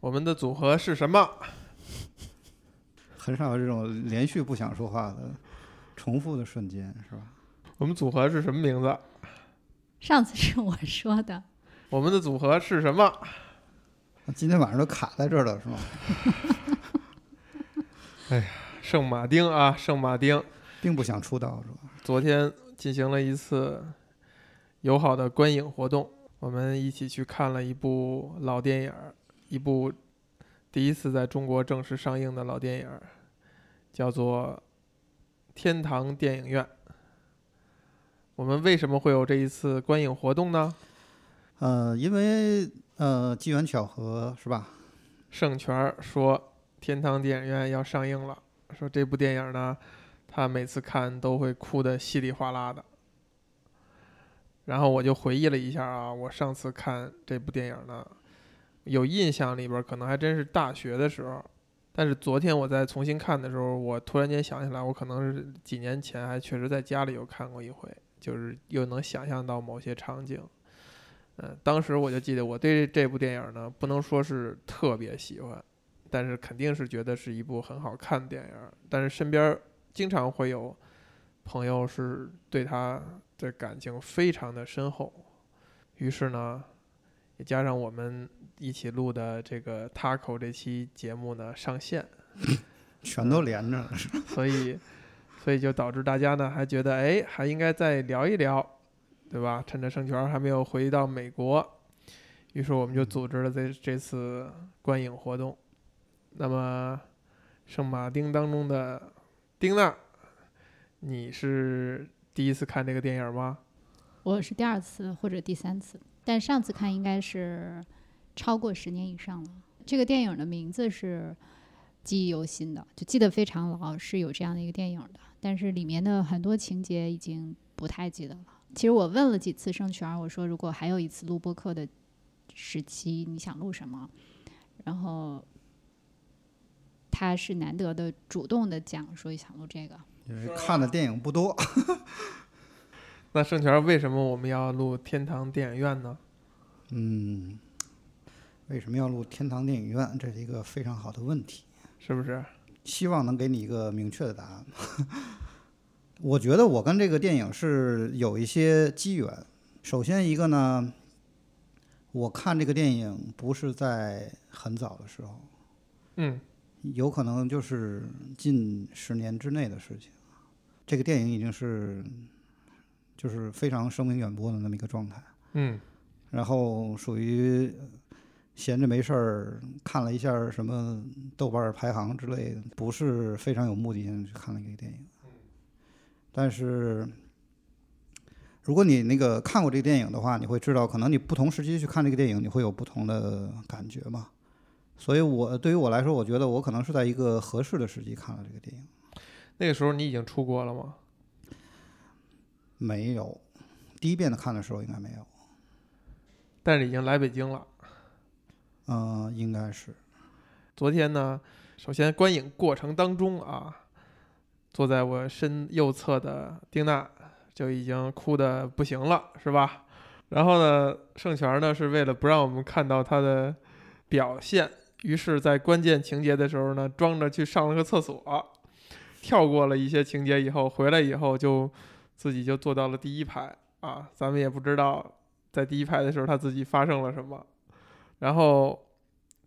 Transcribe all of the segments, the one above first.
我们的组合是什么？很少有这种连续不想说话的重复的瞬间，是吧？我们组合是什么名字？上次是我说的，我们的组合是什么？今天晚上都卡在这儿了，是吗？哎呀圣马丁啊，圣马丁，并不想出道，是吧？昨天进行了一次友好的观影活动，我们一起去看了一部老电影儿，一部第一次在中国正式上映的老电影，叫做《天堂电影院》。我们为什么会有这一次观影活动呢？呃，因为呃机缘巧合，是吧？盛权说天堂电影院要上映了，说这部电影呢，他每次看都会哭得稀里哗啦的。然后我就回忆了一下啊，我上次看这部电影呢，有印象里边可能还真是大学的时候，但是昨天我在重新看的时候，我突然间想起来，我可能是几年前还确实在家里有看过一回，就是又能想象到某些场景。嗯，当时我就记得我对这部电影呢，不能说是特别喜欢，但是肯定是觉得是一部很好看的电影。但是身边经常会有朋友是对他的感情非常的深厚，于是呢，也加上我们一起录的这个 Taco 这期节目呢上线，全都连着？所以，所以就导致大家呢还觉得，哎，还应该再聊一聊，对吧？趁着盛权还没有回到美国，于是我们就组织了这这次观影活动。那么，圣马丁当中的丁娜，你是第一次看这个电影吗？我是第二次或者第三次，但上次看应该是超过十年以上了。这个电影的名字是记忆犹新的，就记得非常牢，是有这样的一个电影的。但是里面的很多情节已经不太记得了。其实我问了几次盛权儿，我说如果还有一次录播课的时期，你想录什么？然后他是难得的主动的讲说想录这个。因为看的电影不多，那盛权为什么我们要录天堂电影院呢？嗯，为什么要录天堂电影院？这是一个非常好的问题，是不是？希望能给你一个明确的答案。我觉得我跟这个电影是有一些机缘。首先一个呢，我看这个电影不是在很早的时候，嗯，有可能就是近十年之内的事情。这个电影已经是就是非常声名远播的那么一个状态。嗯，然后属于闲着没事儿看了一下什么豆瓣儿排行之类的，不是非常有目的性地去看了一个电影。但是，如果你那个看过这个电影的话，你会知道，可能你不同时期去看这个电影，你会有不同的感觉嘛。所以我对于我来说，我觉得我可能是在一个合适的时机看了这个电影。那个时候你已经出国了吗？没有，第一遍的看的时候应该没有，但是已经来北京了。嗯、应该是。昨天呢，首先观影过程当中啊，坐在我身右侧的丁娜就已经哭得不行了，是吧？然后呢，盛权呢是为了不让我们看到他的表现，于是，在关键情节的时候呢，装着去上了个厕所，跳过了一些情节以后，回来以后就自己就坐到了第一排啊，咱们也不知道在第一排的时候他自己发生了什么。然后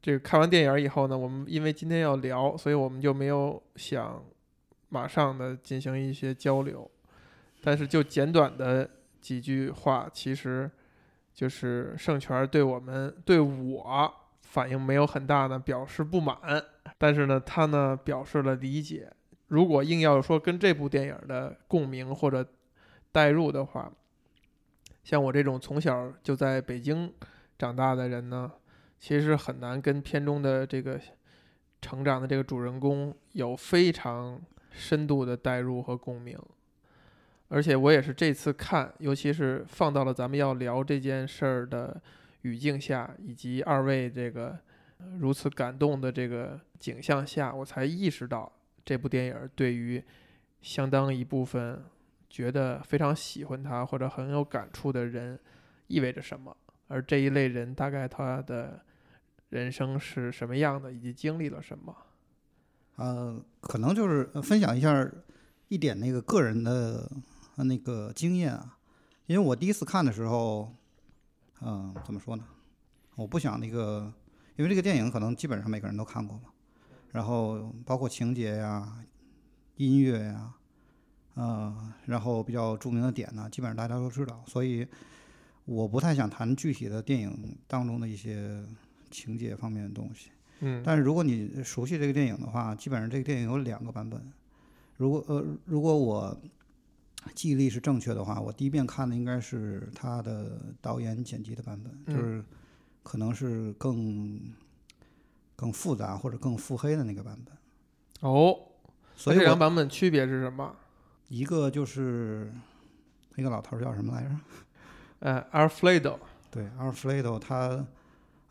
这个看完电影以后呢，我们因为今天要聊，所以我们就没有想马上的进行一些交流，但是就简短的几句话，其实就是盛权对我们对我反应没有很大的表示不满，但是呢，他呢表示了理解。如果硬要说跟这部电影的共鸣或者代入的话，像我这种从小就在北京长大的人呢，其实很难跟片中的这个成长的这个主人公有非常深度的代入和共鸣。而且我也是这次看，尤其是放到了咱们要聊这件事儿的语境下，以及二位这个如此感动的这个景象下，我才意识到这部电影对于相当一部分觉得非常喜欢他或者很有感触的人意味着什么。而这一类人大概他的人生是什么样的，以及经历了什么。呃，可能就是分享一下一点那个个人的那个经验啊，因为我第一次看的时候，嗯、怎么说呢？我不想那个，因为这个电影可能基本上每个人都看过嘛，然后包括情节呀、音乐呀，呃，然后比较著名的点呢，基本上大家都知道，所以我不太想谈具体的电影当中的一些情节方面的东西。嗯但是如果你熟悉这个电影的话，基本上这个电影有两个版本。如果呃，如果我记忆力是正确的话，我第一遍看的应该是他的导演剪辑的版本，嗯就是可能是更更复杂或者更腹黑的那个版本。哦，所以两版本区别是什么？一个就是那个老头儿叫什么来着？呃，Alfredo，对，阿尔弗雷多他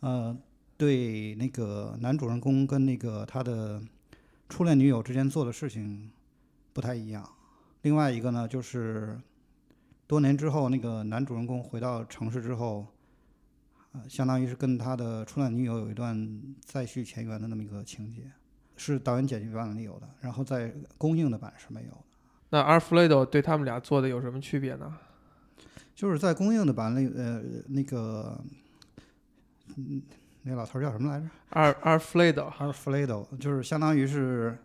呃对那个男主人公跟那个他的初恋女友之间做的事情不太一样。另外一个呢，就是多年之后，那个男主人公回到城市之后，呃，相当于是跟他的初恋女友有一段再续前缘的那么一个情节，是导演剪辑版里有的，然后在公映的版是没有的。那 Alfredo 对他们俩做的有什么区别呢？就是在公映的版里，呃，那个，嗯，那老头儿叫什么来着？阿 Alfredo，阿尔弗雷多，就是相当于是，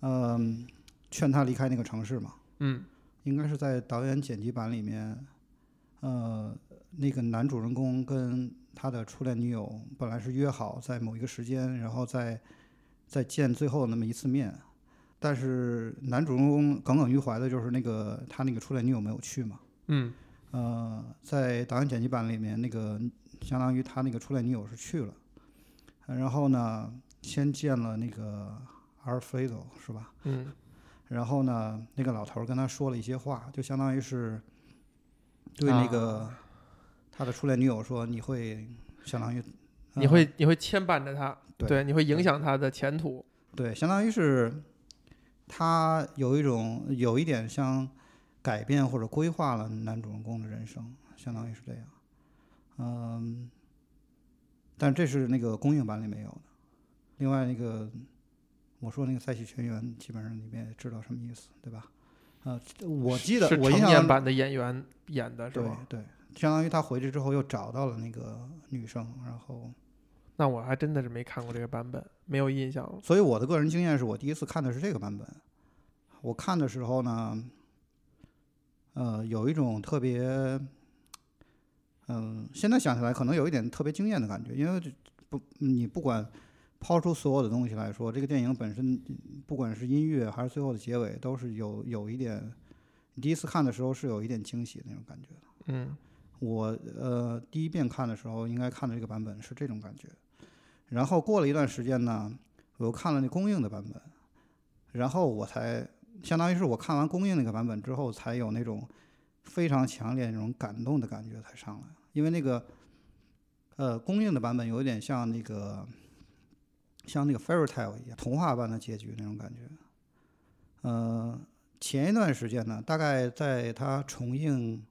嗯、劝他离开那个城市嘛。嗯应该是在导演剪辑版里面，呃，那个男主人公跟他的初恋女友本来是约好在某一个时间，然后再再见最后那么一次面，但是男主人公耿耿于怀的就是那个他那个初恋女友没有去嘛。嗯呃，在导演剪辑版里面，那个相当于他那个初恋女友是去了，呃然后呢，先见了那个阿尔弗雷多，是吧？嗯然后呢，那个老头儿跟他说了一些话，就相当于是对那个、他的初恋女友说：“你会相当于你会你会牵绊着他，对你会影响他的前途。对，相当于是他有一种有一点像改变或者规划了男主人公的人生，相当于是这样。嗯，但这是那个公映版里没有的。另外那个我说那个《再续前缘》，基本上你们也知道什么意思，对吧？呃、我记得我印象版的演员演的是对？对，相当于他回去之后又找到了那个女生，然后，那我还真的是没看过这个版本，没有印象了。所以我的个人经验是我第一次看的是这个版本。我看的时候呢，呃，有一种特别，嗯、现在想起来可能有一点特别惊艳的感觉，因为这不，你不管抛出所有的东西来说，这个电影本身，不管是音乐还是最后的结尾，都是有有一点，你第一次看的时候是有一点惊喜的那种感觉的。嗯我呃第一遍看的时候，应该看的这个版本是这种感觉，然后过了一段时间呢，我又看了那公映的版本，然后我才相当于是我看完公映那个版本之后，才有那种非常强烈那种感动的感觉才上来，因为那个呃公映的版本有点像那个像那个 fairy tale 一样童话般的结局那种感觉，呃前一段时间呢，大概在它重映。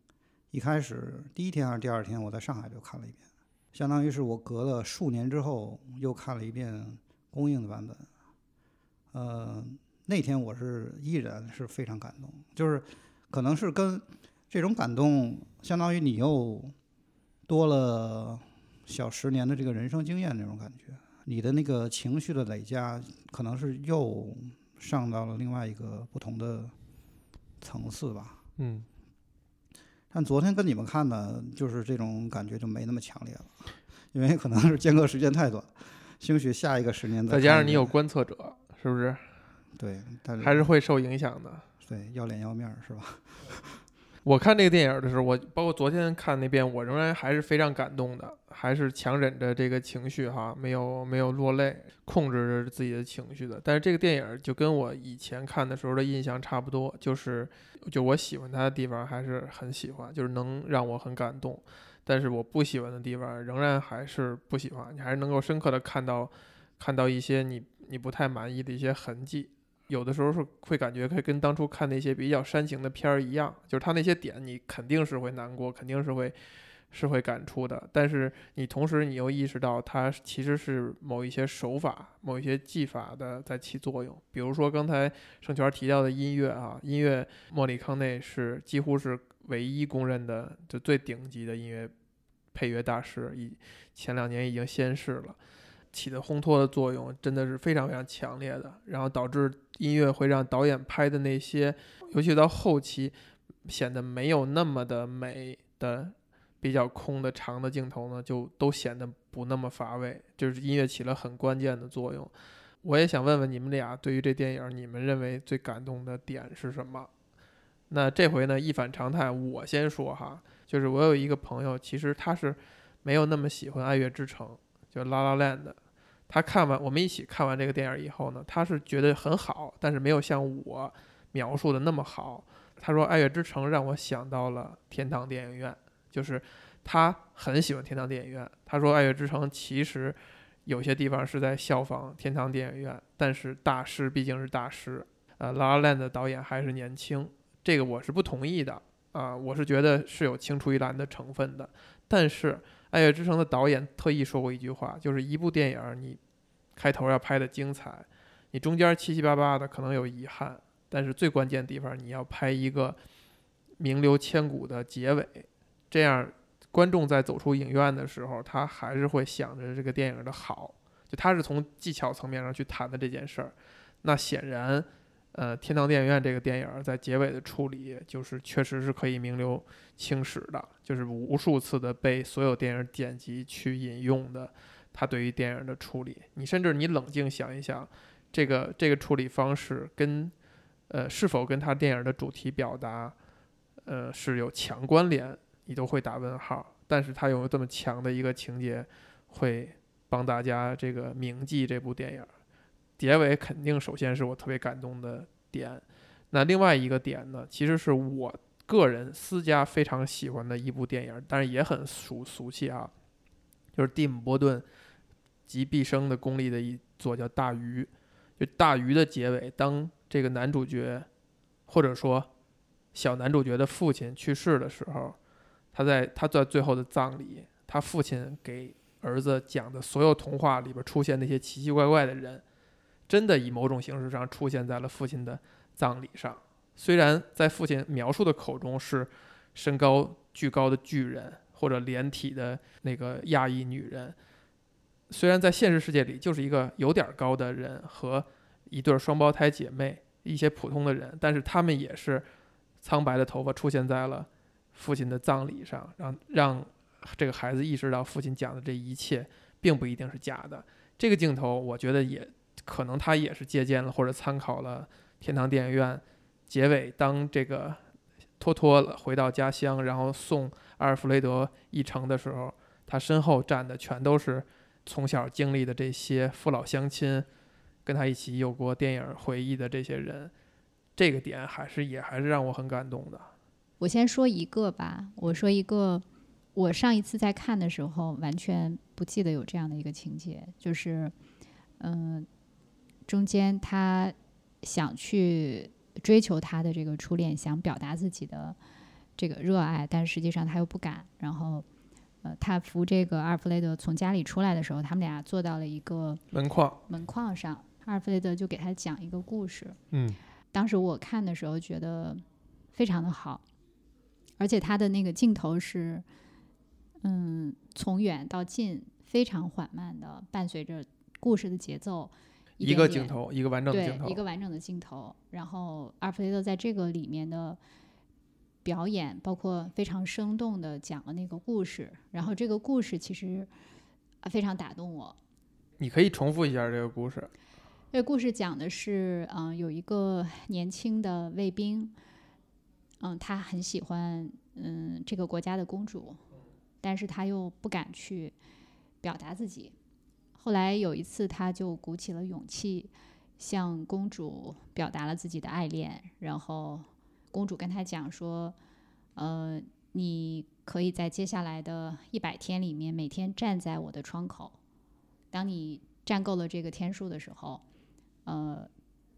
一开始第一天还是第二天，我在上海就看了一遍，相当于是我隔了数年之后又看了一遍公映的版本。呃，那天我是依然是非常感动，就是可能是跟这种感动，相当于你又多了小十年的这个人生经验那种感觉，你的那个情绪的累加，可能是又上到了另外一个不同的层次吧。嗯，但昨天跟你们看呢，就是这种感觉就没那么强烈了，因为可能是间隔时间太短，兴许下一个十年再再加上你有观测者，是不是？对，但是还是会受影响的。对要脸要面儿是吧？我看这个电影的时候，我包括昨天看那遍，我仍然还是非常感动的，还是强忍着这个情绪哈，没有没有落泪，控制着自己的情绪的。但是这个电影就跟我以前看的时候的印象差不多，就是就我喜欢它的地方还是很喜欢，就是能让我很感动。但是我不喜欢的地方仍然还是不喜欢，你还是能够深刻的看到看到一些你你不太满意的一些痕迹。有的时候是会感觉可以跟当初看那些比较煽情的片儿一样，就是他那些点你肯定是会难过，肯定是会是会感触的。但是你同时你又意识到它其实是某一些手法、某一些技法的在起作用。比如说刚才盛权提到的音乐啊，音乐莫里康内是几乎是唯一公认的就最顶级的音乐配乐大师，以前两年已经仙逝了。起的烘托的作用真的是非常非常强烈的，然后导致音乐会让导演拍的那些，尤其到后期显得没有那么的美的比较空的长的镜头呢，就都显得不那么乏味。就是音乐起了很关键的作用。我也想问问你们俩，对于这电影，你们认为最感动的点是什么？那这回呢，一反常态，我先说哈，就是我有一个朋友，其实他是没有那么喜欢《爱乐之城》，就《La La Land》。他看完我们一起看完这个电影以后呢，他是觉得很好，但是没有像我描述的那么好。他说《爱乐之城》让我想到了天堂电影院，就是他很喜欢天堂电影院。他说《爱乐之城》其实有些地方是在效仿天堂电影院，但是大师毕竟是大师。呃，《La La Land》的导演还是年轻，这个我是不同意的啊，我是觉得是有青出于蓝的成分的，但是。《爱乐之城》的导演特意说过一句话，就是一部电影，你开头要拍的精彩，你中间七七八八的可能有遗憾，但是最关键的地方你要拍一个名留千古的结尾，这样观众在走出影院的时候，他还是会想着这个电影的好，就他是从技巧层面上去谈的这件事儿，那显然。呃，天堂电影院这个电影在结尾的处理，就是确实是可以名留青史的，就是无数次的被所有电影剪辑去引用的。他对于电影的处理，你甚至你冷静想一想，这个这个处理方式跟呃是否跟他电影的主题表达，呃是有强关联，你都会打问号。但是他有这么强的一个情节，会帮大家这个铭记这部电影。结尾肯定首先是我特别感动的点，那另外一个点呢，其实是我个人私家非常喜欢的一部电影，但是也很俗俗气啊，就是蒂姆·波顿集毕生的功力的一作叫《大鱼》，就《大鱼》的结尾，当这个男主角或者说小男主角的父亲去世的时候，他在他在最后的葬礼，他父亲给儿子讲的所有童话里边出现那些奇奇怪怪的人。真的以某种形式上出现在了父亲的葬礼上，虽然在父亲描述的口中是身高巨高的巨人或者连体的那个亚裔女人，虽然在现实世界里就是一个有点高的人和一对双胞胎姐妹一些普通的人，但是他们也是苍白的头发出现在了父亲的葬礼上，让让这个孩子意识到父亲讲的这一切并不一定是假的。这个镜头，我觉得也。可能他也是借鉴了或者参考了天堂电影院结尾，当这个托托回到家乡，然后送阿尔弗雷德一程的时候，他身后站的全都是从小经历的这些父老乡亲，跟他一起有过电影回忆的这些人，这个点还是也还是让我很感动的。我先说一个吧，我说一个，我上一次在看的时候完全不记得有这样的一个情节，就是嗯。中间他想去追求他的这个初恋，想表达自己的这个热爱，但实际上他又不敢。然后，呃，他扶这个阿尔弗雷德从家里出来的时候，他们俩坐到了一个门框门框上。阿尔弗雷德就给他讲一个故事。嗯，当时我看的时候觉得非常的好，而且他的那个镜头是，嗯，从远到近非常缓慢的，伴随着故事的节奏。一个镜头，一个完整的镜头，一个完整的镜头。然后阿尔弗雷德在这个里面的表演，包括非常生动的讲了那个故事。然后这个故事其实啊非常打动我。你可以重复一下这个故事。这个故事讲的是，嗯，有一个年轻的卫兵，嗯，他很喜欢嗯这个国家的公主，但是他又不敢去表达自己。后来有一次，他就鼓起了勇气，向公主表达了自己的爱恋。然后，公主跟他讲说：“呃，你可以在接下来的一百天里面，每天站在我的窗口。当你站够了这个天数的时候，呃，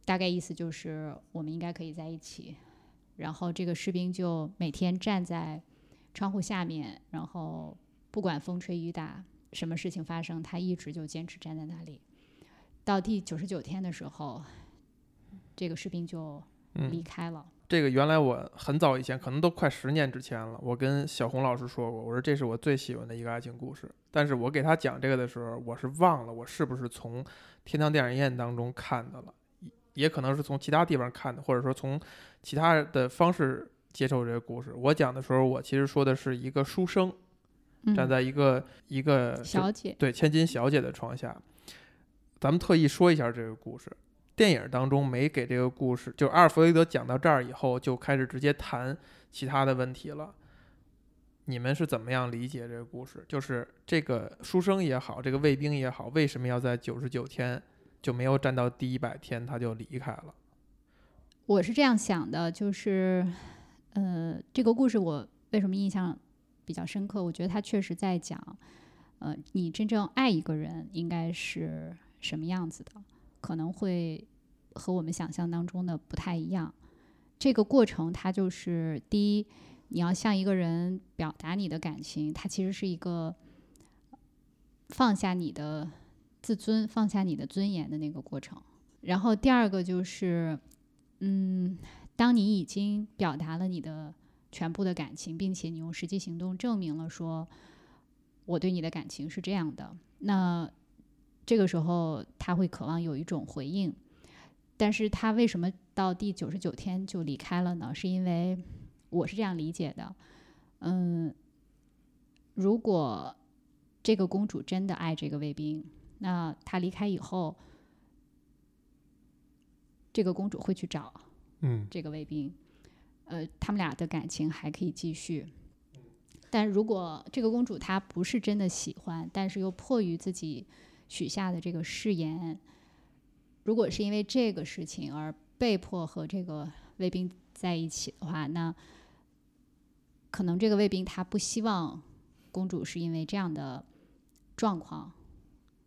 大概意思就是我们应该可以在一起。”然后，这个士兵就每天站在窗户下面，然后不管风吹雨打，什么事情发生，他一直就坚持站在那里。到第九十九天的时候，这个士兵就离嗯，开了。这个原来我很早以前，可能都快十年之前了，我跟小红老师说过，我说这是我最喜欢的一个爱情故事。但是我给他讲这个的时候，我是忘了我是不是从天堂电影院当中看的了，也也可能是从其他地方看的，或者说从其他的方式接受这个故事。我讲的时候，我其实说的是一个书生嗯，站在一个、一个小姐，对千金小姐的床下。咱们特意说一下这个故事。电影当中没给这个故事，就阿尔弗雷德讲到这儿以后，就开始直接谈其他的问题了。你们是怎么样理解这个故事？就是这个书生也好，这个卫兵也好，为什么要在九十九天就没有站到第一百天他就离开了？我是这样想的，就是，呃，这个故事我为什么印象比较深刻？我觉得他确实在讲，呃，你真正爱一个人应该是什么样子的，可能会和我们想象当中的不太一样。这个过程，它就是第一，你要向一个人表达你的感情，它其实是一个放下你的自尊、放下你的尊严的那个过程。然后第二个就是。嗯，当你已经表达了你的全部的感情，并且你用实际行动证明了说我对你的感情是这样的，那这个时候他会渴望有一种回应。但是他为什么到第九十九天就离开了呢？是因为我是这样理解的，嗯，如果这个公主真的爱这个卫兵，那她离开以后。这个公主会去找嗯这个卫兵，呃，他们俩的感情还可以继续。但如果这个公主她不是真的喜欢，但是又迫于自己许下的这个誓言，如果是因为这个事情而被迫和这个卫兵在一起的话，那可能这个卫兵他不希望公主是因为这样的状况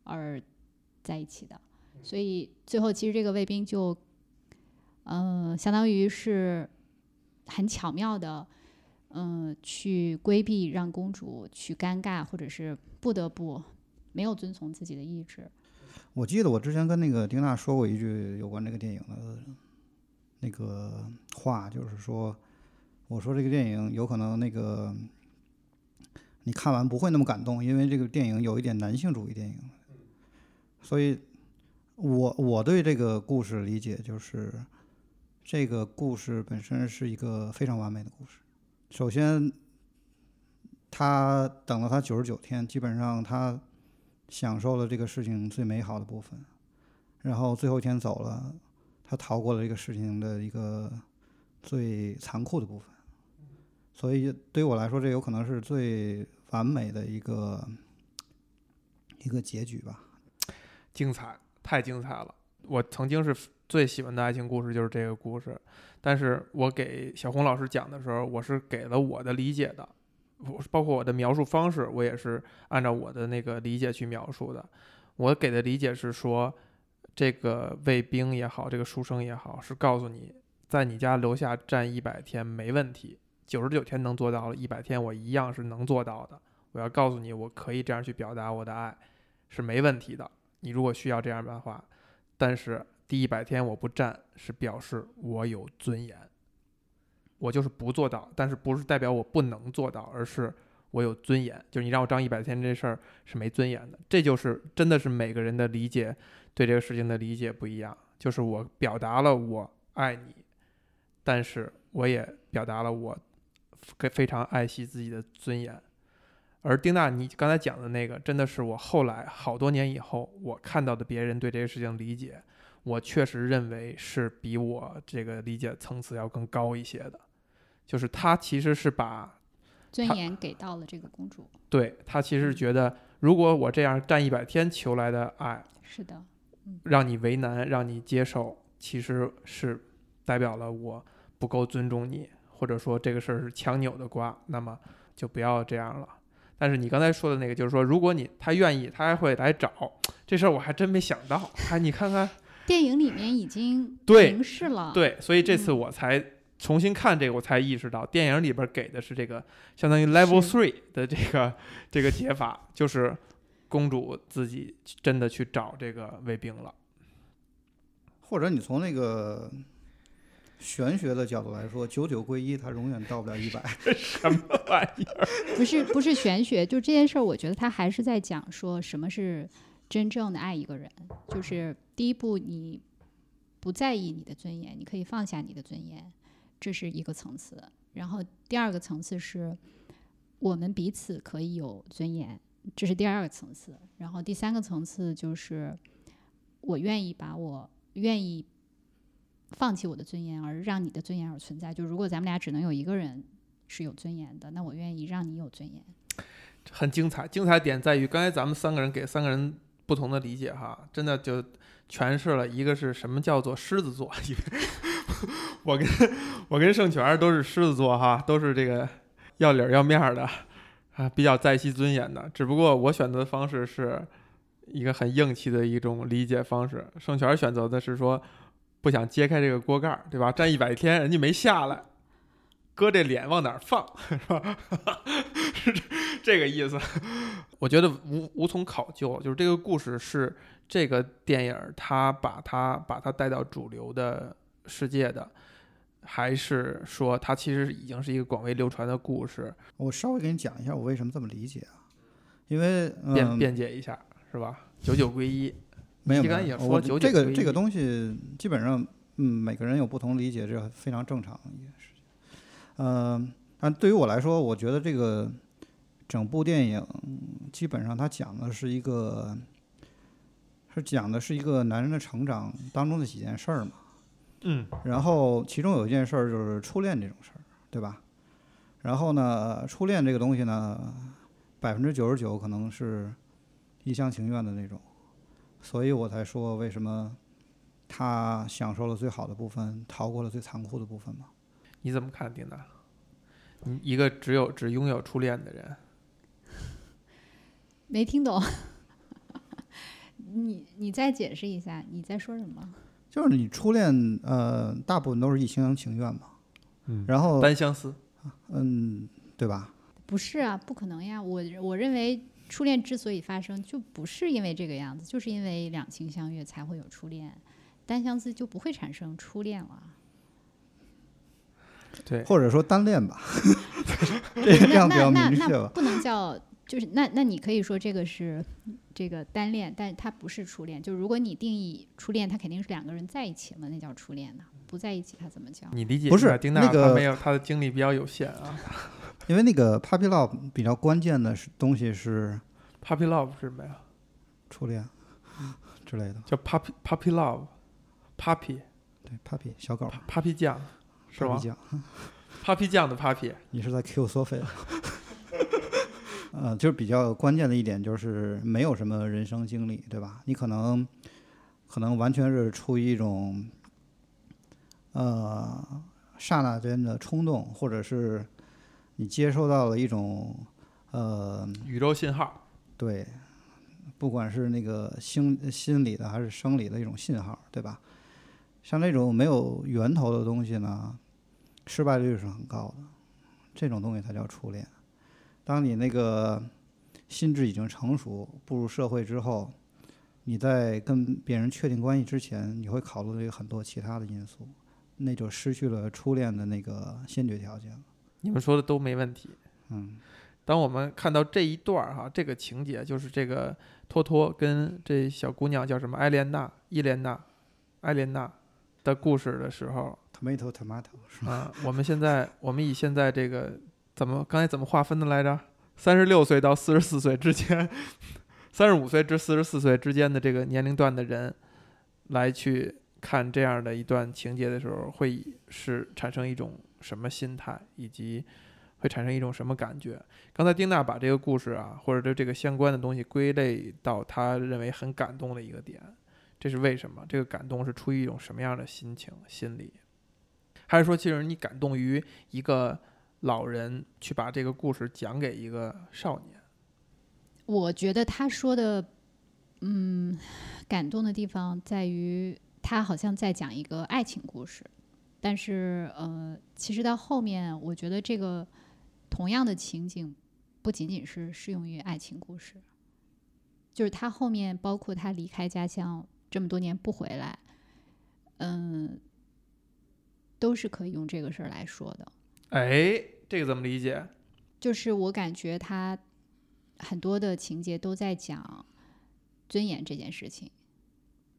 而在一起的，所以最后其实这个卫兵就。嗯、呃，相当于是很巧妙的，嗯、去规避让公主去尴尬，或者是不得不没有遵从自己的意志。我记得我之前跟那个丁娜说过一句有关这个电影的那个话，就是说，我说这个电影有可能那个你看完不会那么感动，因为这个电影有一点男性主义电影，所以我我对这个故事理解就是。这个故事本身是一个非常完美的故事。首先，他等了他九十九天，基本上他享受了这个事情最美好的部分。然后最后一天走了，他逃过了这个事情的一个最残酷的部分。所以对于我来说，这有可能是最完美的一个一个结局吧。精彩，太精彩了！我曾经是。最喜欢的爱情故事就是这个故事，但是我给小红老师讲的时候，我是给了我的理解的，我包括我的描述方式，我也是按照我的那个理解去描述的。我给的理解是说，这个卫兵也好，这个书生也好，是告诉你，在你家楼下站一百天没问题，九十九天能做到了，一百天我一样是能做到的。我要告诉你，我可以这样去表达我的爱，是没问题的。你如果需要这样的话，但是。第一百天我不站，是表示我有尊严。我就是不做到，但是不是代表我不能做到，而是我有尊严。就是你让我张一百天这事儿是没尊严的。这就是真的是每个人的理解对这个事情的理解不一样。就是我表达了我爱你，但是我也表达了我非常爱惜自己的尊严。而丁娜，你刚才讲的那个，真的是我后来好多年以后我看到的别人对这个事情理解。我确实认为是比我这个理解层次要更高一些的，就是他其实是把尊严给到了这个公主，对他其实觉得，如果我这样站一百天求来的爱，是的，让你为难，让你接受，其实是代表了我不够尊重你，或者说这个事儿是强扭的瓜，那么就不要这样了。但是你刚才说的那个，就是说，如果你他愿意，他还会来找这事儿，我还真没想到。哎，你看看。电影里面已经对明示了，对，所以这次嗯我才重新看这个，我才意识到电影里边给的是这个相当于 level three 的这个这个解法，就是公主自己真的去找这个卫兵了。或者你从那个玄学的角度来说，九九归一，它永远到不了一百。什么玩意儿？不是不是玄学，就这件事儿，我觉得他还是在讲说什么是真正的爱一个人。就是第一步，你不在意你的尊严，你可以放下你的尊严，这是一个层次。然后第二个层次是，我们彼此可以有尊严，这是第二个层次。然后第三个层次就是，我愿意把我愿意放弃我的尊严，而让你的尊严而存在。就如果咱们俩只能有一个人是有尊严的，那我愿意让你有尊严。很精彩，精彩点在于刚才咱们三个人给三个人不同的理解哈，真的就诠释了一个是什么叫做狮子座，我跟我跟盛泉都是狮子座哈，都是这个要理儿要面儿的啊，比较在惜尊严的。只不过我选择的方式是一个很硬气的一种理解方式，盛泉选择的是说不想揭开这个锅盖儿，对吧？站一百天人家没下来。搁这脸往哪儿放，是吧？是这这个意思。我觉得无无从考究，就是这个故事是这个电影儿它把它把它带到主流的世界的，还是说它其实已经是一个广为流传的故事？我稍微给你讲一下我为什么这么理解啊，因为辩嗯，辩解一下，是吧？九九归一，没有我也说九九这个这个东西基本上，嗯，每个人有不同理解，这非常正常的一件事情。嗯、但对于我来说，我觉得这个整部电影基本上它讲的是一个，是讲的是一个男人的成长当中的几件事儿嘛。嗯，然后其中有一件事儿就是初恋这种事儿，对吧？然后呢，初恋这个东西呢，百分之九十九可能是一厢情愿的那种，所以我才说为什么他享受了最好的部分，逃过了最残酷的部分嘛。你怎么看，丁娜？你一个只有只拥有初恋的人，没听懂，你你再解释一下，你在说什么？就是你初恋，呃，大部分都是一厢情愿嘛。嗯然后，单相思。嗯，对吧？不是啊，不可能呀！我我认为初恋之所以发生，就不是因为这个样子，就是因为两情相悦才会有初恋，单相思就不会产生初恋了。对，或者说单恋吧，这这样比较那那明确吧。那不能叫，就是那那你可以说这个是这个单恋，但它不是初恋。就如果你定义初恋，它肯定是两个人在一起了，那叫初恋呢。不在一起，它怎么叫？你理解不是一下丁娜那个她没有他的精力比较有限啊。因为那个 puppy love 比较关键的是东西是 Puppy love 是什么呀？初恋之类的。叫 puppy puppy love，puppy 对，puppy 小狗 puppy 酱是吗 puppy 酱，？puppy 酱的 puppy，你是在 Q 索菲？呃，就是比较关键的一点就是没有什么人生经历，对吧？你可能可能完全是出于一种呃刹那间的冲动，或者是你接收到了一种呃宇宙信号。对，不管是那个心心理的还是生理的一种信号，对吧？像这种没有源头的东西呢，失败率是很高的。这种东西才叫初恋。当你那个心智已经成熟，步入社会之后，你在跟别人确定关系之前，你会考虑很多其他的因素，那就失去了初恋的那个先决条件了。你们说的都没问题。嗯，当我们看到这一段儿哈，这个情节就是这个托托跟这小姑娘叫什么艾莲娜、伊莲娜、艾莲娜的故事的时候 tomato tomato 是吧？啊，我们现在我们以现在这个怎么刚才怎么划分的来着？三十六岁到四十四岁之间，三十五岁至四十四岁之间的这个年龄段的人来去看这样的一段情节的时候，会是产生一种什么心态，以及会产生一种什么感觉？刚才丁娜把这个故事啊，或者这这个相关的东西归类到他认为很感动的一个点，这是为什么？这个感动是出于一种什么样的心情、心理？还是说，其实你感动于一个老人去把这个故事讲给一个少年？我觉得他说的，嗯，感动的地方在于他好像在讲一个爱情故事，但是呃，其实到后面，我觉得这个同样的情景不仅仅是适用于爱情故事，就是他后面包括他离开家乡这么多年不回来，嗯，都是可以用这个事儿来说的。哎，这个怎么理解？就是我感觉他很多的情节都在讲尊严这件事情，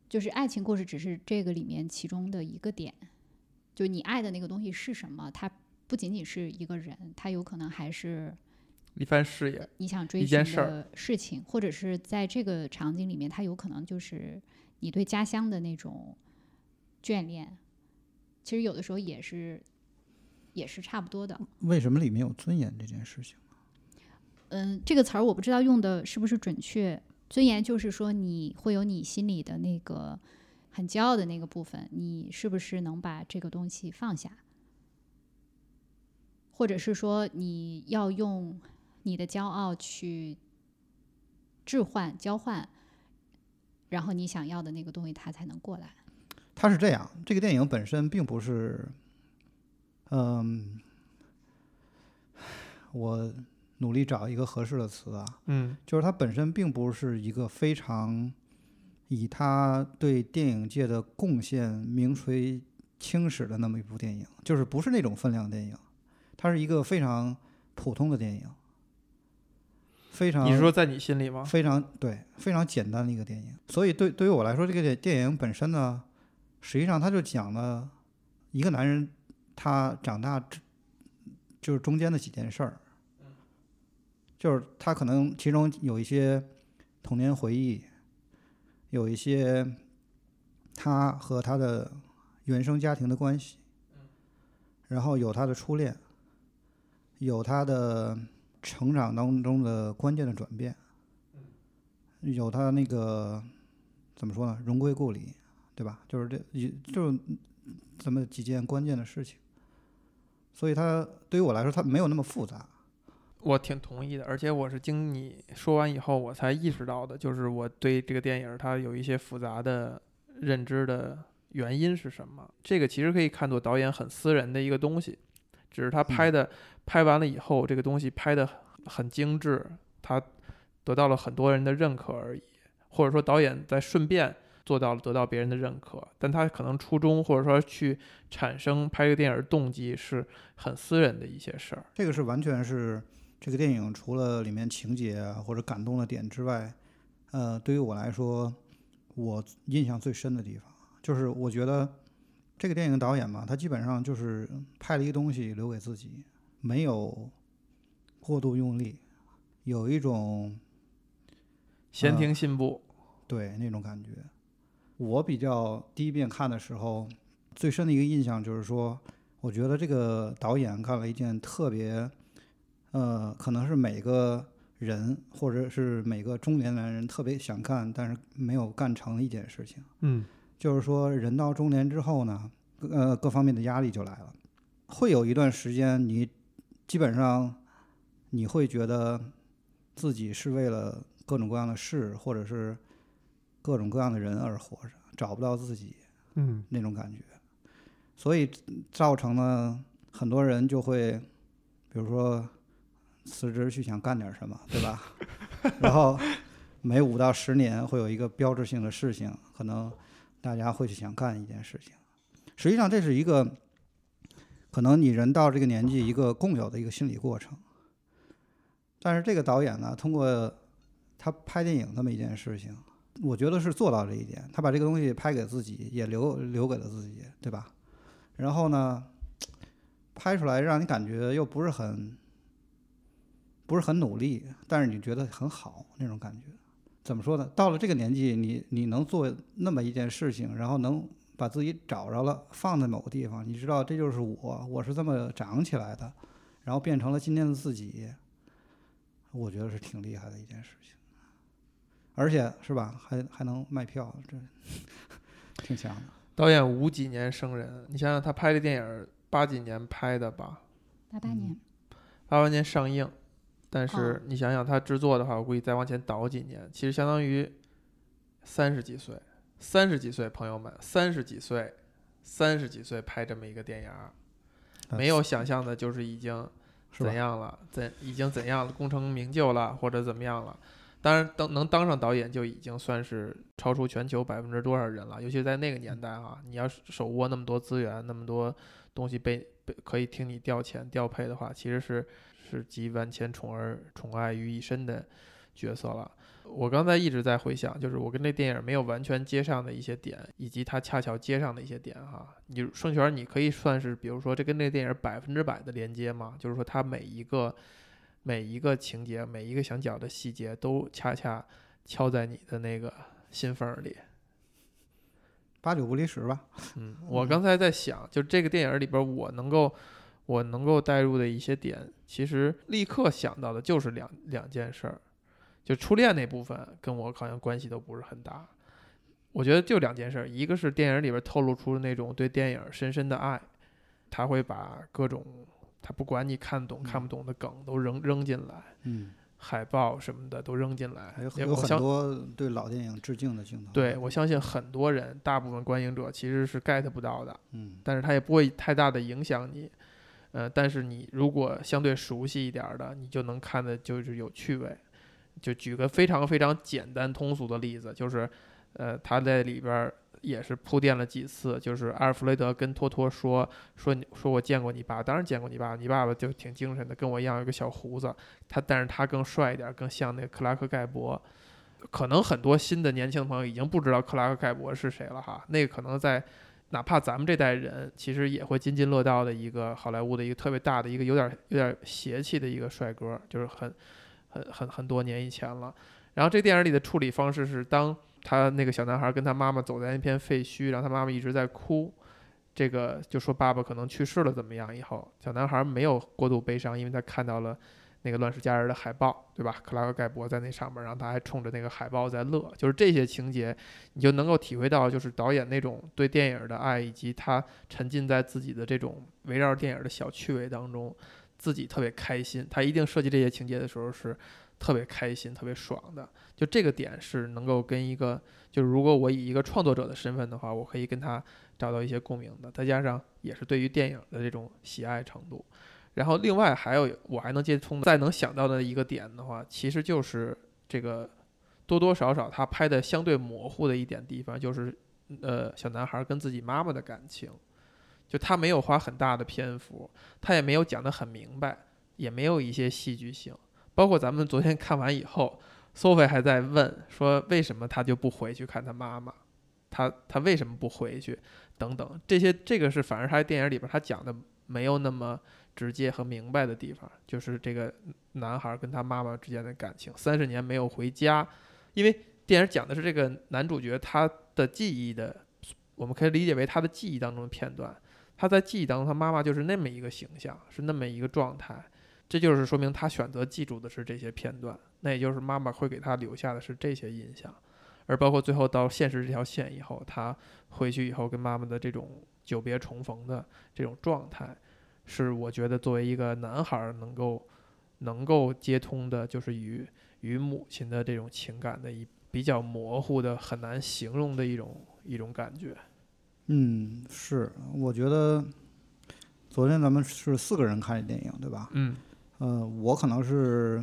就是爱情故事只是这个里面其中的一个点。就你爱的那个东西是什么？它不仅仅是一个人，它有可能还是一番事业，你想追一寻件事儿的事情，或者是在这个场景里面，它有可能就是你对家乡的那种眷恋。其实有的时候也是也是差不多的。为什么里面有尊严这件事情？嗯，这个词儿我不知道用的是不是准确。尊严就是说你会有你心里的那个很骄傲的那个部分，你是不是能把这个东西放下？或者是说你要用你的骄傲去置换、交换，然后你想要的那个东西它才能过来。它是这样，这个电影本身并不是，嗯，我努力找一个合适的词啊，嗯就是它本身并不是一个非常以他对电影界的贡献名垂青史的那么一部电影，就是不是那种分量电影，它是一个非常普通的电影，非常你是说在你心里吗？非常对非常简单的一个电影。所以对对于我来说，这个电电影本身呢，实际上它就讲了一个男人他长大之就是中间的几件事儿，就是他可能其中有一些童年回忆，有一些他和他的原生家庭的关系，然后有他的初恋，有他的成长当中的关键的转变，有他那个怎么说呢，荣归故里，对吧？就是这也就是这么几件关键的事情，所以他对于我来说，他没有那么复杂。我挺同意的，而且我是经你说完以后，我才意识到的，就是我对这个电影它有一些复杂的认知的原因是什么。这个其实可以看作导演很私人的一个东西，只是他拍的、拍完了以后，这个东西拍的很精致，他得到了很多人的认可而已，或者说导演在顺便做到了得到别人的认可，但他可能初衷或者说去产生拍这个电影的动机是很私人的一些事儿。这个是完全是这个电影除了里面情节啊或者感动的点之外，呃，对于我来说，我印象最深的地方就是我觉得这个电影导演嘛，他基本上就是拍了一个东西留给自己，没有过度用力，有一种闲庭信步，对那种感觉。我比较第一遍看的时候，最深的一个印象就是说，我觉得这个导演干了一件特别，呃，可能是每个人或者是每个中年男人特别想干但是没有干成的一件事情。嗯就是说，人到中年之后呢，呃，各方面的压力就来了，会有一段时间，你基本上你会觉得自己是为了各种各样的事，或者是各种各样的人而活着，找不到自己嗯那种感觉，所以造成了很多人就会，比如说辞职去想干点什么，对吧？然后每五到十年会有一个标志性的事情，可能大家会去想干一件事情。实际上，这是一个可能你人到这个年纪一个共有的一个心理过程。但是这个导演呢，通过他拍电影这么一件事情，我觉得是做到这一点。他把这个东西拍给自己，也留留给了自己，对吧？然后呢，拍出来让你感觉又不是很不是很努力，但是你觉得很好那种感觉。怎么说呢？到了这个年纪，你你能做那么一件事情，然后能把自己找着了，放在某个地方，你知道这就是我，我是这么长起来的，然后变成了今天的自己，我觉得是挺厉害的一件事情。而且是吧，还还能卖票，这挺强的。导演五几年生人，你想想他拍的电影八几年拍的吧，八八年，八八年上映，但哦是你想想他制作的话，我估计再往前倒几年，其实相当于三十几岁，三十几岁，朋友们，三十几岁，三十几岁拍这么一个电影没有想象的就是已经怎样了，怎已经怎样了，功成名就了，或者怎么样了。当然，当能当上导演就已经算是超出全球百分之多少人了。尤其在那个年代啊，你要是手握那么多资源，那么多东西被被可以听你调遣调配的话，其实是是集万千宠儿宠爱于一身的角色了。我刚才一直在回想，就是我跟这电影没有完全接上的一些点，以及它恰巧接上的一些点哈。你顺权，你可以算是，比如说这跟这电影百分之百的连接嘛，就是说它每一个每一个情节、每一个想讲的细节，都恰恰敲在你的那个心缝儿里。八九不离十吧。嗯，我刚才在想，就这个电影里边儿，我能够我能够带入的一些点，其实立刻想到的就是两两件事儿，就初恋那部分跟我好像关系都不是很大。我觉得就两件事儿，一个是电影里边透露出那种对电影深深的爱，他会把各种他不管你看懂看不懂的梗都扔扔进来，嗯，海报什么的都扔进来还有，有很多对老电影致敬的镜头。对我相信很多人，大部分观影者其实是 get 不到的。嗯，但是他也不会太大的影响你。呃，但是你如果相对熟悉一点的，你就能看的就是有趣味。就举个非常非常简单通俗的例子，就是，呃，他在里边儿也是铺垫了几次，就是阿尔弗雷德跟托托说说你说我见过你爸，当然见过你爸，你爸爸就挺精神的，跟我一样有个小胡子，他但是他更帅一点，更像那个克拉克盖博。可能很多新的年轻朋友已经不知道克拉克盖博是谁了哈，那个可能在哪怕咱们这代人，其实也会津津乐道的一个好莱坞的一个特别大的一个有点有点邪气的一个帅哥，就是很很很很多年以前了。然后这电影里的处理方式是，当他那个小男孩跟他妈妈走在那片废墟，然后他妈妈一直在哭，这个就说爸爸可能去世了怎么样以后，小男孩没有过度悲伤，因为他看到了。那个《乱世佳人》的海报，对吧？克拉克盖博在那上面，然后他还冲着那个海报在乐，就是这些情节，你就能够体会到，就是导演那种对电影的爱，以及他沉浸在自己的这种围绕电影的小趣味当中，自己特别开心。他一定设计这些情节的时候是特别开心、特别爽的。就这个点是能够跟一个，就是如果我以一个创作者的身份的话，我可以跟他找到一些共鸣的。再加上也是对于电影的这种喜爱程度。然后另外还有我还能接通再能想到的一个点的话，其实就是这个多多少少他拍的相对模糊的一点地方，就是呃小男孩跟自己妈妈的感情，就他没有花很大的篇幅，他也没有讲得很明白，也没有一些戏剧性。包括咱们昨天看完以后，Sophie 还在问说为什么他就不回去看他妈妈，他他为什么不回去等等这些，这个是反而他电影里边他讲的没有那么。直接和明白的地方，就是这个男孩跟他妈妈之间的感情。三十年没有回家，因为电影讲的是这个男主角他的记忆的，我们可以理解为他的记忆当中的片段。他在记忆当中，他妈妈就是那么一个形象，是那么一个状态。这就是说明他选择记住的是这些片段，那也就是妈妈会给他留下的是这些印象。而包括最后到现实这条线以后，他回去以后跟妈妈的这种久别重逢的这种状态。是我觉得作为一个男孩能够能够接通的，就是与与母亲的这种情感的一比较模糊的、很难形容的一种一种感觉。嗯，是，我觉得昨天咱们是四个人看的电影，对吧？嗯，呃，我可能是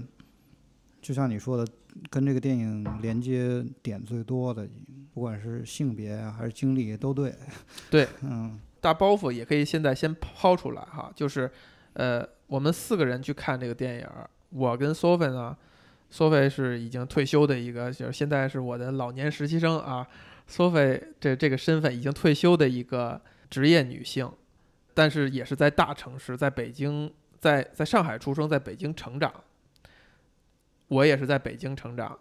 就像你说的，跟这个电影连接点最多的，不管是性别啊还是经历都对。对，嗯。大包袱也可以现在先抛出来哈，就是，呃，我们四个人去看这个电影，我跟 Sophie 呢，Sophie 是已经退休的一个，就是现在是我的老年实习生啊，Sophie 这这个身份已经退休的一个职业女性，但是也是在大城市，在北京，在在上海出生，在北京成长，我也是在北京成长，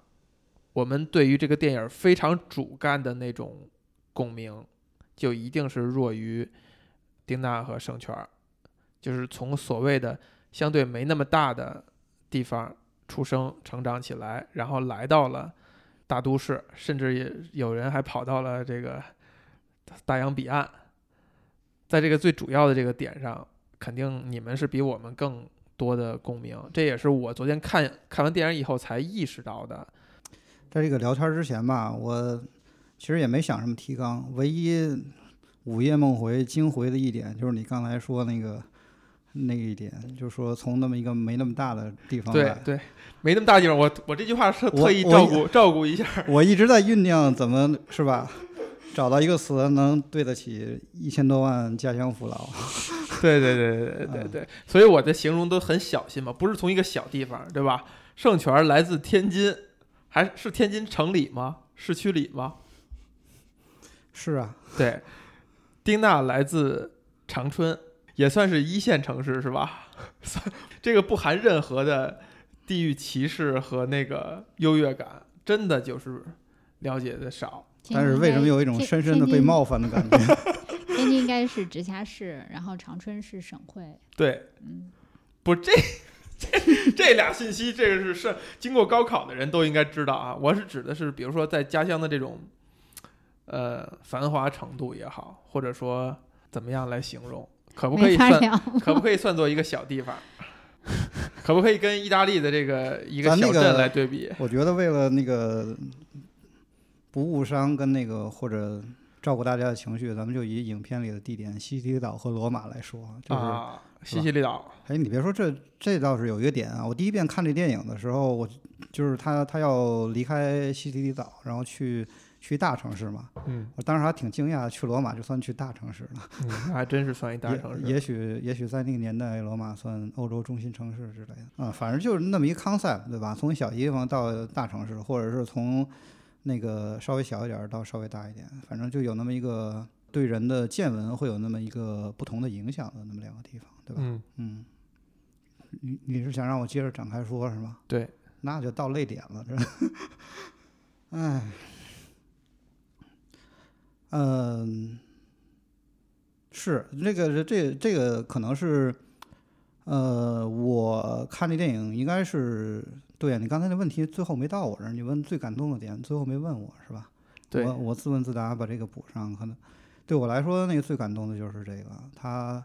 我们对于这个电影非常主干的那种共鸣。就一定是弱于丁娜和圣泉儿，就是从所谓的相对没那么大的地方出生、成长起来，然后来到了大都市，甚至也有人还跑到了这个大洋彼岸。在这个最主要的这个点上，肯定你们是比我们更多的共鸣。这也是我昨天看看完电影以后才意识到的。在这个聊天之前吧，我。其实也没想什么提纲，唯一午夜梦回惊回的一点，就是你刚才说那个那一点，就是说从那么一个没那么大的地方来，对对，没那么大地方，我我这句话是特意照顾照顾一下。我一直在酝酿怎么是吧，找到一个词能对得起一千多万家乡父老。对对对对对对所以我的形容都很小心嘛，不是从一个小地方，对吧？圣泉来自天津，还是天津城里吗？市区里吗？是啊，对，丁娜来自长春，也算是一线城市是吧？这个不含任何的地域歧视和那个优越感，真的就是了解的少。天但是为什么有一种深深的被冒犯的感觉？天津应该是直辖市，然后长春是省会。对，嗯，不，这这这俩信息，这个是是经过高考的人都应该知道啊。我是指的是，比如说在家乡的这种，呃，繁华程度也好，或者说怎么样来形容，可不可以算。可不可以算作一个小地方？可不可以跟意大利的这个一个小镇来对比？我觉得为了那个不误伤跟那个或者照顾大家的情绪，咱们就以影片里的地点西西里岛和罗马来说，就是。啊，西西里岛，哎，你别说这这倒是有一个点啊！我第一遍看这电影的时候，我就是他他要离开西西里岛，然后去去大城市嘛。嗯我当时还挺惊讶，去罗马就算去大城市了。嗯，还真是算一大城市。也许也许在那个年代，罗马算欧洲中心城市之类的啊，反正就是那么一个 concept，对吧？从小地方到大城市，或者是从那个稍微小一点到稍微大一点，反正就有那么一个对人的见闻会有那么一个不同的影响的那么两个地方，对吧？嗯，嗯，你你是想让我接着展开说是吗？对，那就到泪点了，这，哎，嗯，是这个这这个可能是，呃，我看这电影应该是对呀、你刚才那问题最后没到我这儿，你问最感动的点，最后没问我是吧？对我我自问自答把这个补上，可能对我来说那个最感动的就是这个，他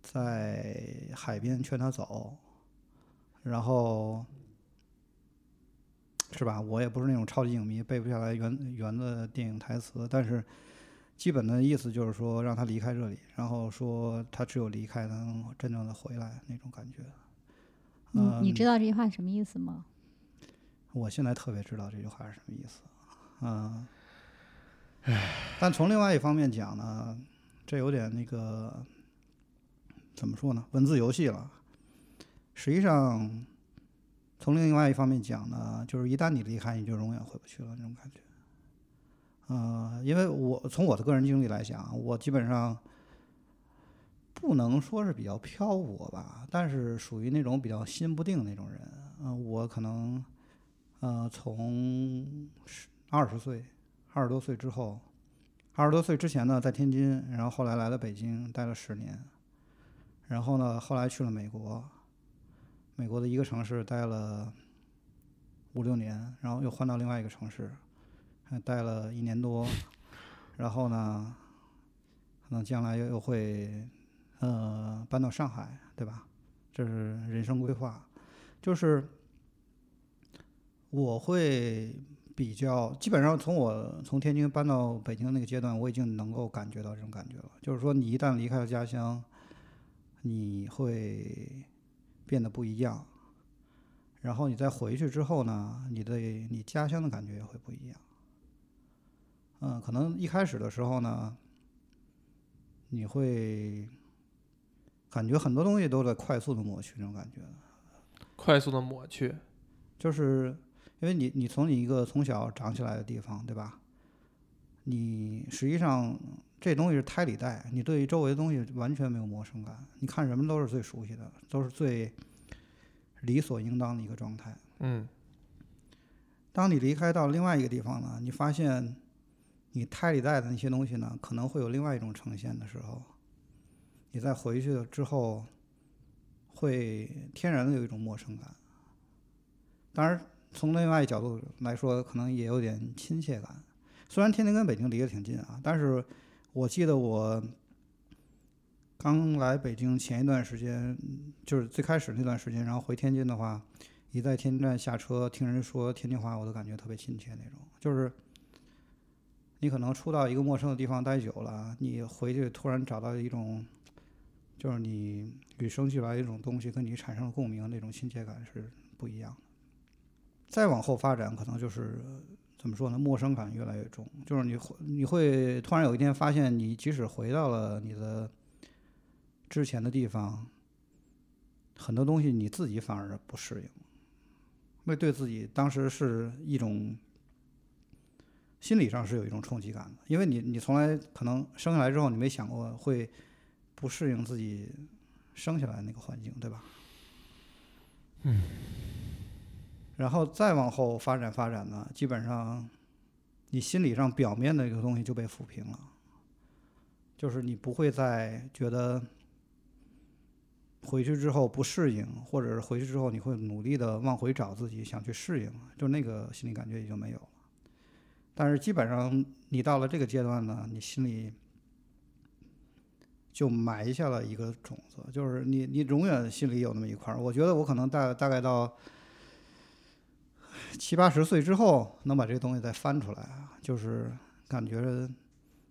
在海边劝他走，然后是吧？我也不是那种超级影迷，背不下来原原的电影台词，但是基本的意思就是说让他离开这里，然后说他只有离开才能真正的回来那种感觉。你你嗯知道这句话什么意思吗？我现在特别知道这句话是什么意思，嗯，但从另外一方面讲呢，这有点那个怎么说呢？文字游戏了。实际上，从另外一方面讲呢，就是一旦你离开，你就永远回不去了那种感觉。呃，因为我从我的个人经历来讲，我基本上不能说是比较漂泊吧，但是属于那种比较心不定那种人。嗯、我可能呃，从十二十岁、二十多岁之后，二十多岁之前呢，在天津，然后后来来了北京，待了十年，然后呢，后来去了美国，美国的一个城市待了五六年，然后又换到另外一个城市，还待了一年多，然后呢，可能将来又又会呃搬到上海，对吧？这是人生规划，就是。我会比较，基本上从我从天津搬到北京那个阶段，我已经能够感觉到这种感觉了。就是说，你一旦离开了家乡，你会变得不一样。然后你再回去之后呢，你对你家乡的感觉也会不一样。嗯，可能一开始的时候呢，你会感觉很多东西都在快速的抹去，那种感觉。快速的抹去。就是因为你你从你一个从小长起来的地方，对吧？你实际上这东西是胎里带，你对于周围的东西完全没有陌生感，你看什么都是最熟悉的，都是最理所应当的一个状态。嗯当你离开到另外一个地方呢，你发现你胎里带的那些东西呢，可能会有另外一种呈现的时候，你再回去了之后，会天然的有一种陌生感。当然，从另外一角度来说，可能也有点亲切感。虽然天津跟北京离得挺近啊，但是我记得我刚来北京前一段时间，就是最开始那段时间，然后回天津的话，一在天津站下车，听人说天津话，我都感觉特别亲切那种。就是你可能出到一个陌生的地方待久了，你回去突然找到一种，就是你与生俱来的一种东西，跟你产生了共鸣，那种亲切感是不一样的。再往后发展，可能就是怎么说呢？陌生感越来越重，就是你会你会突然有一天发现，你即使回到了你的之前的地方，很多东西你自己反而不适应，会对自己当时是一种心理上是有一种冲击感的，因为你你从来可能生下来之后，你没想过会不适应自己生下来那个环境，对吧？嗯。然后再往后发展发展呢，基本上你心理上表面的一个东西就被抚平了，就是你不会再觉得回去之后不适应，或者是回去之后你会努力的往回找自己想去适应，就那个心理感觉也就没有了。但是基本上你到了这个阶段呢，你心里就埋下了一个种子，就是你你永远心里有那么一块儿。我觉得我可能大大概到七八十岁之后，能把这个东西再翻出来啊，就是感觉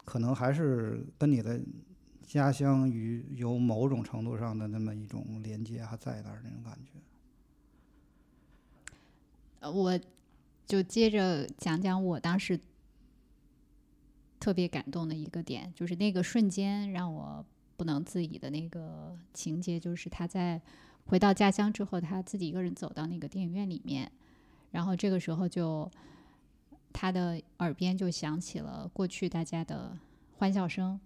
可能还是跟你的家乡与有某种程度上的那么一种连接还在那儿那种感觉。我。就接着讲讲我当时特别感动的一个点，就是那个瞬间让我不能自已的那个情节，就是他在回到家乡之后，他自己一个人走到那个电影院里面，然后这个时候就他的耳边就响起了过去大家的欢笑声，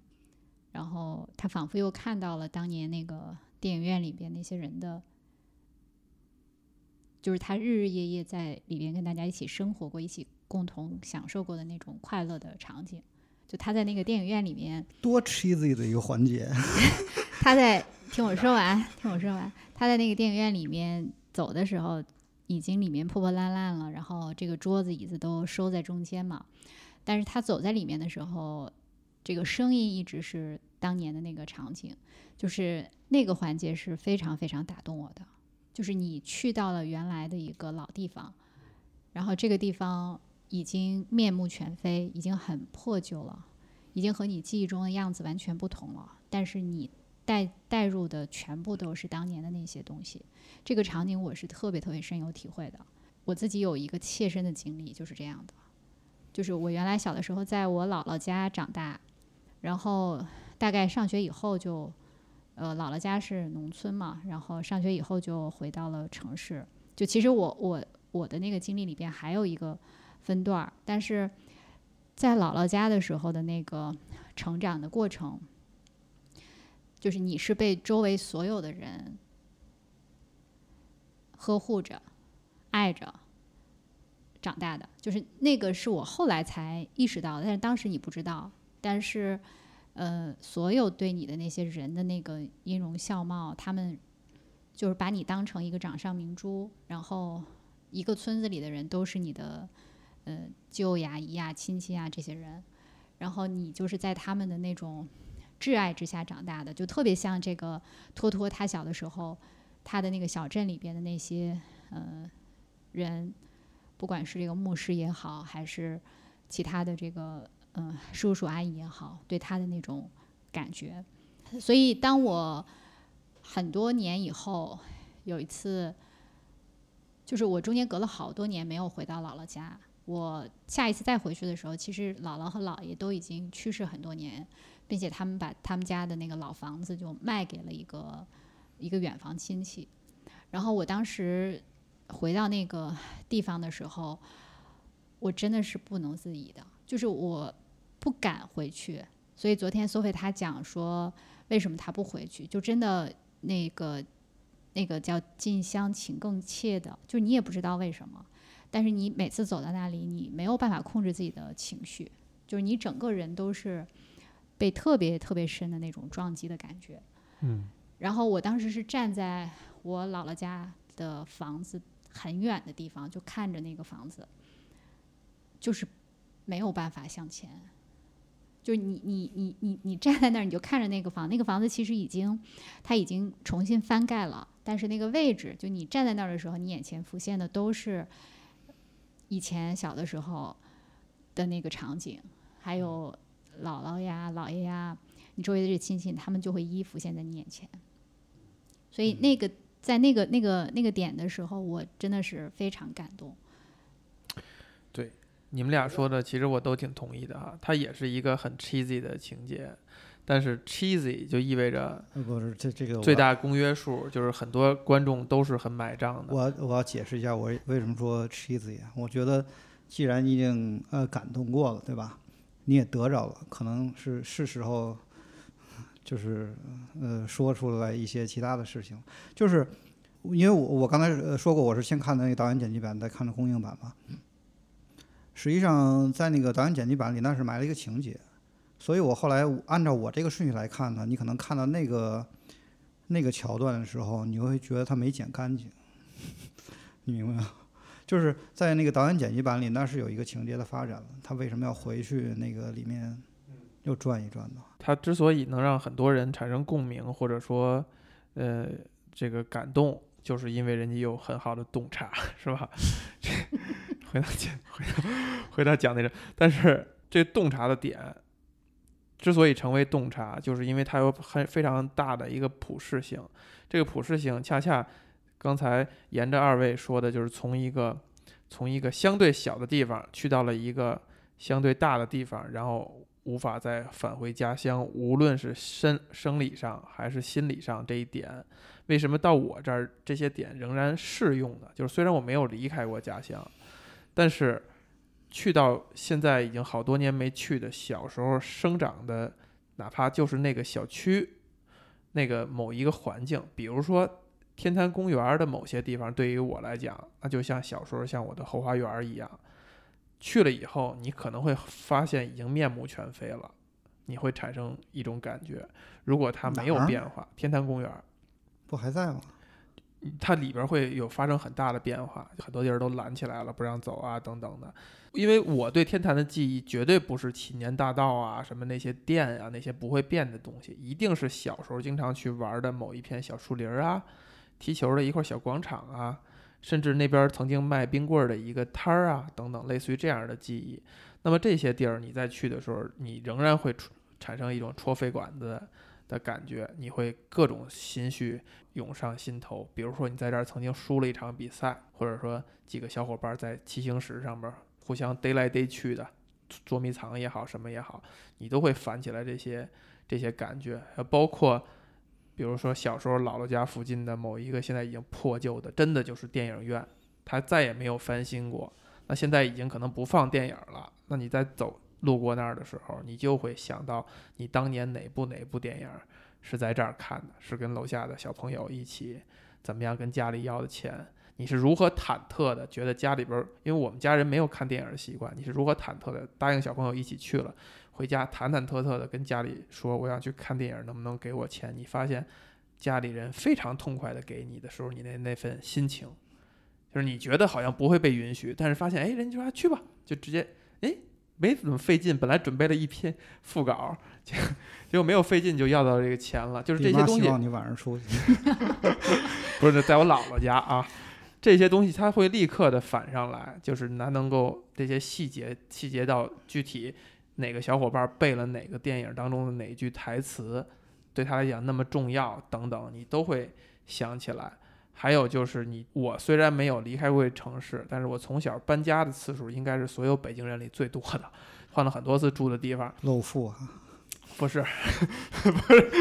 然后他仿佛又看到了当年那个电影院里边那些人的。就是他日日夜夜在里边跟大家一起生活过，一起共同享受过的那种快乐的场景。就他在那个电影院里面，多 cheesy 的一个环节。他在听我说完，听我说完。他在那个电影院里面走的时候，已经里面破破烂烂了，然后这个桌子椅子都收在中间嘛。但是他走在里面的时候，这个声音一直是当年的那个场景，就是那个环节是非常非常打动我的。就是你去到了原来的一个老地方，然后这个地方已经面目全非，已经很破旧了，已经和你记忆中的样子完全不同了。但是你带带入的全部都是当年的那些东西。这个场景我是特别特别深有体会的。我自己有一个切身的经历，就是这样的。就是我原来小的时候在我姥姥家长大，然后大概上学以后就。呃，姥姥家是农村嘛，然后上学以后就回到了城市。就其实我我我的那个经历里边还有一个分段儿，但是在姥姥家的时候的那个成长的过程，就是你是被周围所有的人呵护着、爱着长大的，就是那个是我后来才意识到，但是当时你不知道，但是。呃，所有对你的那些人的那个音容笑貌，他们就是把你当成一个掌上明珠，然后一个村子里的人都是你的呃舅呀、姨呀、亲戚啊这些人，然后你就是在他们的那种挚爱之下长大的，就特别像这个托托他小的时候，他的那个小镇里边的那些呃人，不管是这个牧师也好，还是其他的这个。嗯，叔叔阿姨也好，对他的那种感觉，所以当我很多年以后有一次，就是我中间隔了好多年没有回到姥姥家，我下一次再回去的时候，其实姥姥和姥爷都已经去世很多年，并且他们把他们家的那个老房子就卖给了一个一个远房亲戚，然后我当时回到那个地方的时候，我真的是不能自已的，就是我。不敢回去，所以昨天苏菲她讲说，为什么她不回去？就真的那个那个叫近乡情更怯的，就你也不知道为什么，但是你每次走到那里，你没有办法控制自己的情绪，就是你整个人都是被特别特别深的那种撞击的感觉。嗯。然后我当时是站在我姥姥家的房子很远的地方，就看着那个房子，就是没有办法向前。就是你你你你你站在那儿，你就看着那个房，那个房子其实已经，它已经重新翻盖了，但是那个位置，就你站在那儿的时候，你眼前浮现的都是以前小的时候的那个场景，还有姥姥呀、姥爷呀，你周围的这些亲戚，他们就会一一浮现在你眼前。所以那个在那个那个那个点的时候，我真的是非常感动。对你们俩说的，其实我都挺同意的哈。它也是一个很 cheesy 的情节，但是 cheesy 就意味着呃不是这这个最大公约数，就是很多观众都是很买账的。我我要解释一下我为什么说 cheesy 啊？我觉得既然你已经呃感动过了，对吧？你也得着了，可能是是时候，就是呃说出来一些其他的事情。就是因为我我刚才呃说过，我是先看的那个导演剪辑版，再看的公映版嘛。实际上在那个导演剪辑版里，那是埋了一个情节，所以我后来按照我这个顺序来看呢，你可能看到那个那个桥段的时候，你会觉得它没剪干净。你明白吗？就是在那个导演剪辑版里，那是有一个情节的发展了。他为什么要回去那个里面又转一转呢？他之所以能让很多人产生共鸣，或者说，呃，这个感动，就是因为人家有很好的洞察，是吧？这回到讲，回到回到讲那个，但是这洞察的点，之所以成为洞察，就是因为它有很非常大的一个普适性。这个普适性恰恰刚才沿着二位说的，就是从一个从一个相对小的地方去到了一个相对大的地方，然后无法再返回家乡，无论是生生理上还是心理上这一点，为什么到我这儿这些点仍然适用呢？就是虽然我没有离开过家乡，但是去到现在已经好多年没去的小时候生长的，哪怕就是那个小区，那个某一个环境，比如说天坛公园的某些地方，对于我来讲，那就像小时候像我的后花园一样。去了以后，你可能会发现已经面目全非了，你会产生一种感觉，如果它没有变化，天坛公园不还在吗？它里边会有发生很大的变化，很多地儿都拦起来了，不让走啊，等等的。因为我对天坛的记忆绝对不是祈年大道啊，什么那些店啊，那些不会变的东西，一定是小时候经常去玩的某一片小树林啊，踢球的一块小广场啊，甚至那边曾经卖冰棍的一个摊儿啊，等等，类似于这样的记忆。那么这些地儿你再去的时候，你仍然会出产生一种戳肺管子的感觉，你会各种心绪涌上心头。比如说你在这儿曾经输了一场比赛，或者说几个小伙伴在骑行石上面互相逮来逮去的，捉迷藏也好，什么也好，你都会烦起来这些这些感觉，还包括。比如说小时候姥姥家附近的某一个现在已经破旧的，真的就是电影院，它再也没有翻新过。那现在已经可能不放电影了。那你在走路过那儿的时候，你就会想到你当年哪部哪部电影是在这儿看的，是跟楼下的小朋友一起怎么样跟家里要的钱，你是如何忐忑的觉得家里边儿，因为我们家人没有看电影的习惯，你是如何忐忑的答应小朋友一起去了，回家忐忐忑忑的跟家里说我想去看电影，能不能给我钱？你发现家里人非常痛快的给你的时候，你那那份心情，就是你觉得好像不会被允许，但是发现哎，人家说啊去吧，就直接哎没怎么费劲，本来准备了一篇副稿，结结果没有费劲就要到这个钱了，就是这些东西希望你晚上出去，不是在我姥姥家啊，这些东西它会立刻的反上来，就是难能够这些细节细节到具体哪个小伙伴背了哪个电影当中的哪句台词，对他来讲那么重要等等，你都会想起来。还有就是你我虽然没有离开过城市，但是我从小搬家的次数应该是所有北京人里最多的，换了很多次住的地方。露富啊，不是不是，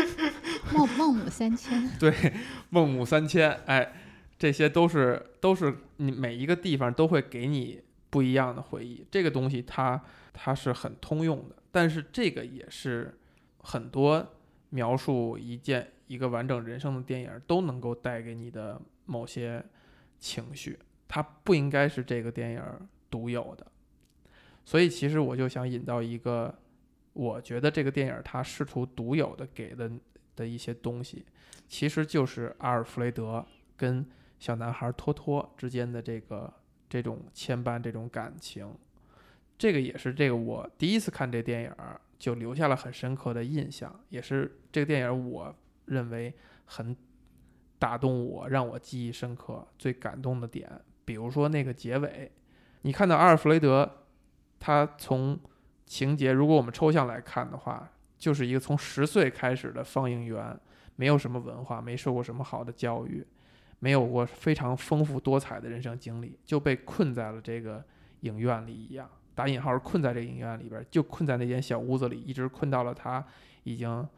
孟孟母三迁，对，孟母三迁，哎，这些都是都是你每一个地方都会给你不一样的回忆。这个东西它它是很通用的，但是这个也是很多描述一件一个完整人生的电影都能够带给你的某些情绪，它不应该是这个电影独有的。所以其实我就想引到一个，我觉得这个电影它试图独有的给的的一些东西，其实就是阿尔弗雷德跟小男孩托托之间的这个这种牵绊、这种感情。这个也是这个我第一次看这电影就留下了很深刻的印象，也是这个电影我认为很打动我、让我记忆深刻、最感动的点。比如说那个结尾，你看到阿尔弗雷德他从情节，如果我们抽象来看的话，就是一个从十岁开始的放映员，没有什么文化，没受过什么好的教育，没有过非常丰富多彩的人生经历，就被困在了这个影院里一样。打引号困在这影院里边，就困在那间小屋子里，一直困到了他已经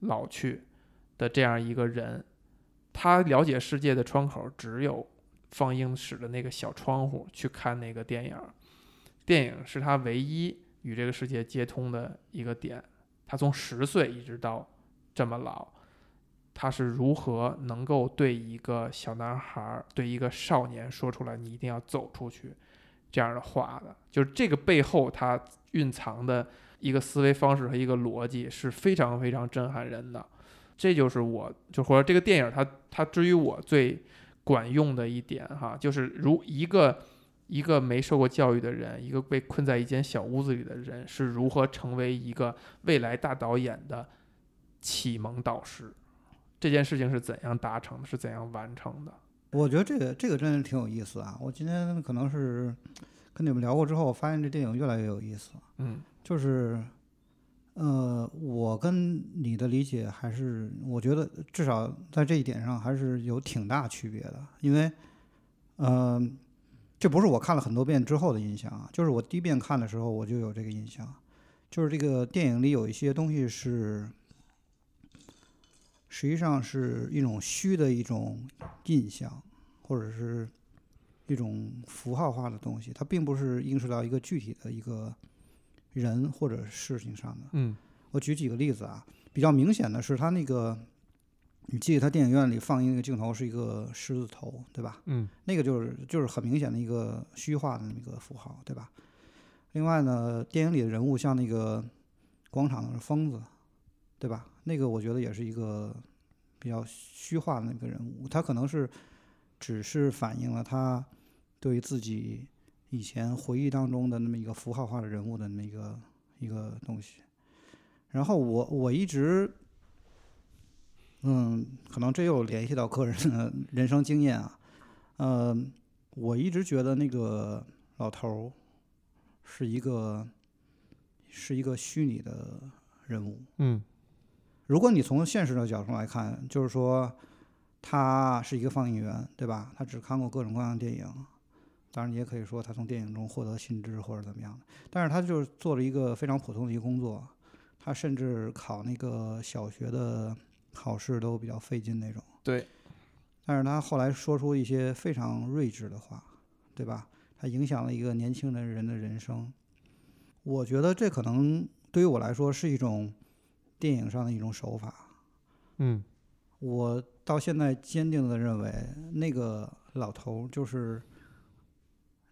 老去的这样一个人。他了解世界的窗口只有放映室的那个小窗户，去看那个电影。电影是他唯一与这个世界接通的一个点。他从十岁一直到这么老，他是如何能够对一个小男孩、对一个少年说出来“你一定要走出去”这样的话的？就是这个背后他蕴藏的一个思维方式和一个逻辑是非常非常震撼人的。这就是我就或者这个电影它它至于我最管用的一点哈，就是如一个一个没受过教育的人，一个被困在一间小屋子里的人是如何成为一个未来大导演的启蒙导师，这件事情是怎样达成的，是怎样完成的？我觉得这个这个真的挺有意思啊！我今天可能是跟你们聊过之后，我发现这电影越来越有意思。嗯，就是。呃，我跟你的理解还是，我觉得至少在这一点上还是有挺大区别的。因为，呃，这不是我看了很多遍之后的印象啊，就是我第一遍看的时候我就有这个印象，就是这个电影里有一些东西是，实际上是一种虚的一种印象，或者是一种符号化的东西，它并不是映射到一个具体的一个。人或者事情上的，嗯，我举几个例子啊，比较明显的是他那个，你记得他电影院里放映那个镜头是一个狮子头，对吧？嗯，那个就是就是很明显的一个虚化的那么一个符号，对吧？另外呢，电影里的人物像那个广场的疯子，对吧？那个我觉得也是一个比较虚化的那个人物，他可能是只是反映了他对于自己。以前回忆当中的那么一个符号化的人物的那个一个东西，然后我我一直，嗯，可能这又联系到个人的 人生经验啊，嗯，我一直觉得那个老头儿是一个是一个虚拟的人物，嗯，如果你从现实的角度来看，就是说他是一个放映员，对吧？他只看过各种各样的电影。当然，你也可以说他从电影中获得新知或者怎么样的，但是他就是做了一个非常普通的一个工作，他甚至考那个小学的考试都比较费劲那种。对。但是他后来说出一些非常睿智的话，对吧？他影响了一个年轻人人的人生。我觉得这可能对于我来说是一种电影上的一种手法。嗯。我到现在坚定的认为，那个老头就是。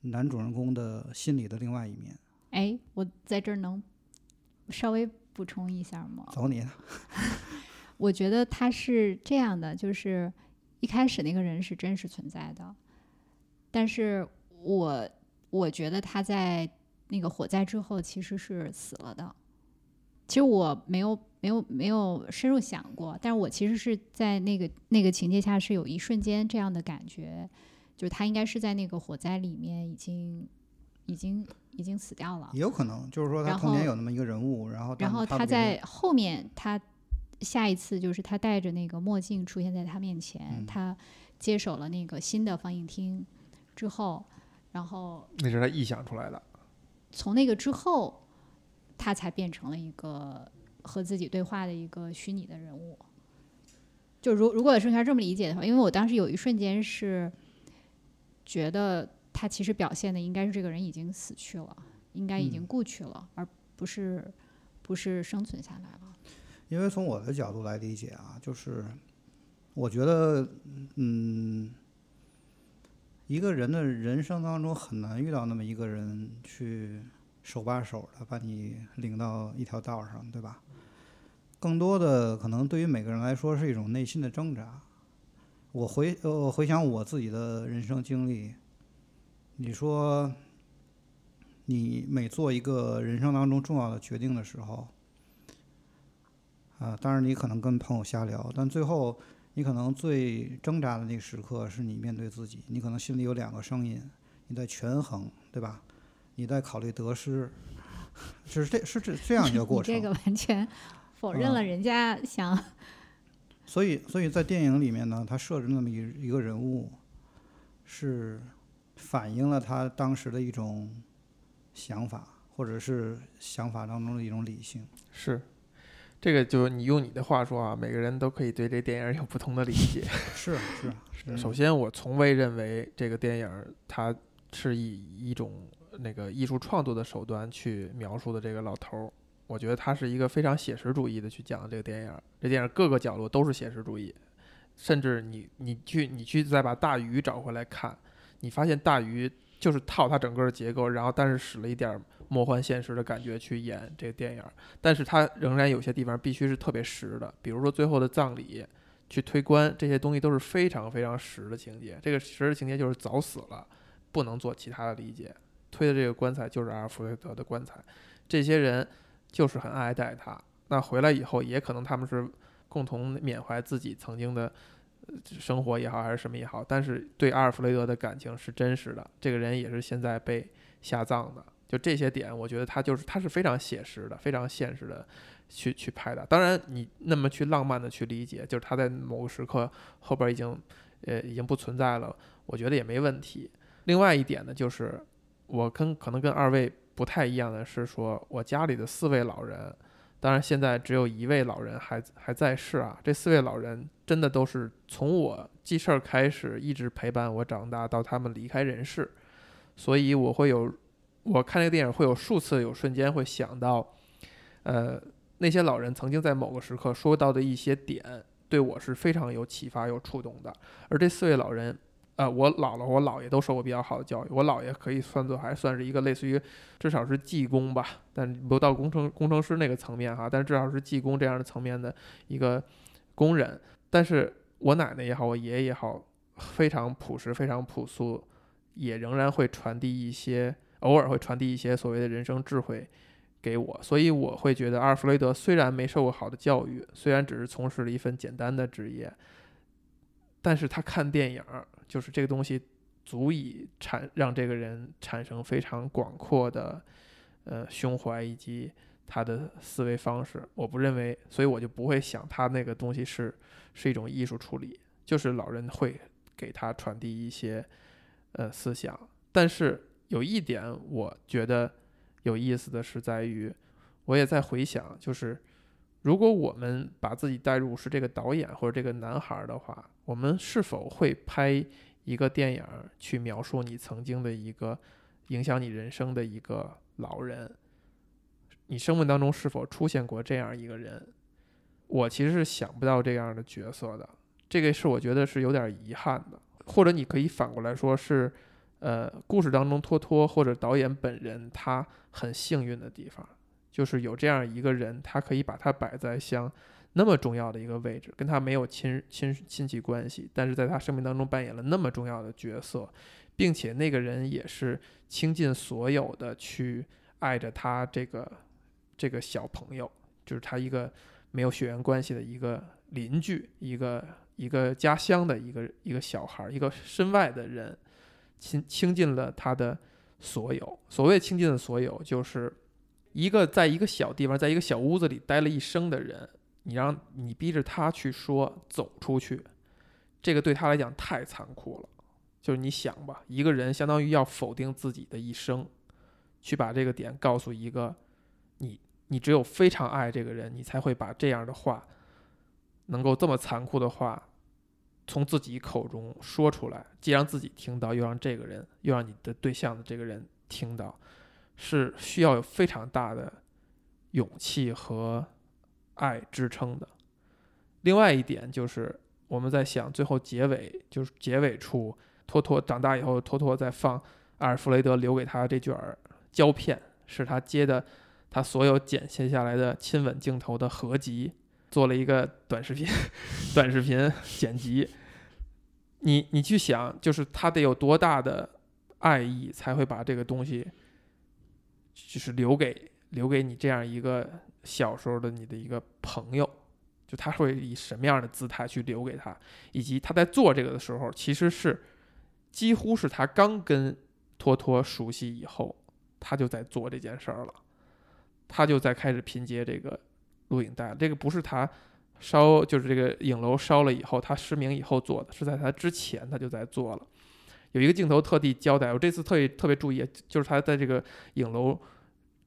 男主人公的心理的另外一面。哎，我在这儿能稍微补充一下吗？走你！我觉得他是这样的，就是一开始那个人是真实存在的，但是我我觉得他在那个火灾之后其实是死了的。其实我没有没有没有深入想过，但是我其实是在那个那个情节下是有一瞬间这样的感觉。就是他应该是在那个火灾里面已经已经已经死掉了，也有可能就是说他童年有那么一个人物，然后然后他在后面他下一次就是他戴着那个墨镜出现在他面前，他接手了那个新的放映厅之后，然后那是他臆想出来的，从那个之后他才变成了一个和自己对话的一个虚拟的人物。就如如果是他这么理解的话，因为我当时有一瞬间是。觉得他其实表现的应该是这个人已经死去了，应该已经故去了，而不是不是生存下来了。因为从我的角度来理解啊，就是我觉得，嗯，一个人的人生当中很难遇到那么一个人去手把手的把你领到一条道上，对吧？更多的可能对于每个人来说是一种内心的挣扎。我回呃回想我自己的人生经历，你说，你每做一个人生当中重要的决定的时候，啊，当然你可能跟朋友瞎聊，但最后你可能最挣扎的那个时刻是你面对自己，你可能心里有两个声音，你在权衡，对吧？你在考虑得失，是这是这这样一个过程。这个完全否认嗯了人家想，所以，所以在电影里面呢，他设置那么一一个人物，是反映了他当时的一种想法，或者是想法当中的一种理性。是，这个就是你用你的话说啊，每个人都可以对这电影有不同的理解。是是是，首先，我从未认为这个电影儿它是以一种那个艺术创作的手段去描述的这个老头儿。我觉得他是一个非常写实主义的去讲的这个电影。这电影各个角落都是写实主义，甚至你你去你去再把大鱼找回来看，你发现大鱼就是套它整个的结构，然后但是使了一点魔幻现实的感觉去演这个电影，但是它仍然有些地方必须是特别实的，比如说最后的葬礼。去推棺这些东西都是非常非常实的情节。这个实的情节就是早死了，不能做其他的理解。推的这个棺材就是阿尔弗雷德的棺材，这些人就是很爱戴他。那回来以后，也可能他们是共同缅怀自己曾经的生活也好，还是什么也好，但是对阿尔弗雷德的感情是真实的。这个人也是现在被下葬的。就这些点，我觉得他就是他是非常写实的，非常现实的去去拍的。当然，你那么去浪漫的去理解，就是他在某个时刻后边已经呃已经不存在了，我觉得也没问题。另外一点呢，就是我跟可能跟二位不太一样的是说，我家里的四位老人，当然现在只有一位老人还还在世啊。这四位老人真的都是从我记事儿开始一直陪伴我长大，到他们离开人世，所以我会有我看这个电影会有数次有瞬间会想到，呃，那些老人曾经在某个时刻说到的一些点，对我是非常有启发、有触动的。而这四位老人，呃，我姥姥、我姥爷都受过比较好的教育。我姥爷可以算作还算是一个类似于，至少是技工吧，但不到工程工程师那个层面哈，但至少是技工这样的层面的一个工人。但是我奶奶也好，我爷爷也好，非常朴实、非常朴素，也仍然会传递一些，偶尔会传递一些所谓的人生智慧。给我，所以我会觉得阿尔弗雷德虽然没受过好的教育，虽然只是从事了一份简单的职业，但是他看电影，就是这个东西足以产让这个人产生非常广阔的呃胸怀以及他的思维方式。我不认为，所以我就不会想他那个东西是是一种艺术处理，就是老人会给他传递一些呃思想。但是有一点，我觉得。有意思的是在于，我也在回想，就是如果我们把自己带入是这个导演或者这个男孩的话，我们是否会拍一个电影去描述你曾经的一个影响你人生的一个老人？你生命当中是否出现过这样一个人？我其实是想不到这样的角色的，这个是我觉得是有点遗憾的，或者你可以反过来说是。呃，故事当中托托或者导演本人他很幸运的地方，就是有这样一个人，他可以把他摆在像那么重要的一个位置，跟他没有亲亲亲戚关系，但是在他生命当中扮演了那么重要的角色，并且那个人也是倾尽所有的去爱着他这个这个小朋友，就是他一个没有血缘关系的一个邻居，一个一个家乡的一个一个小孩，一个身外的人。倾倾尽了他的所有。所谓倾尽的所有，就是一个在一个小地方，在一个小屋子里待了一生的人，你让你逼着他去说走出去，这个对他来讲太残酷了。就是你想吧，一个人相当于要否定自己的一生，去把这个点告诉一个你，你只有非常爱这个人，你才会把这样的话，能够这么残酷的话。从自己口中说出来，既让自己听到，又让这个人，又让你的对象的这个人听到，是需要有非常大的勇气和爱支撑的。另外一点就是，我们在想最后结尾，就是结尾处，托托长大以后，托托在放阿尔弗雷德留给他这卷胶片，是他接的他所有剪切下来的亲吻镜头的合集，做了一个短视频，短视频剪辑。你你去想，就是他得有多大的爱意，才会把这个东西，就是留给留给你这样一个小时候的你的一个朋友，就他会以什么样的姿态去留给他，以及他在做这个的时候，其实是几乎是他刚跟托托熟悉以后，他就在做这件事儿了。他就在开始拼接这个录影带。这个不是他烧，就是这个影楼烧了以后，他失明以后做的，是在他之前他就在做了。有一个镜头特地交代，我这次特意特别注意，就是他在这个影楼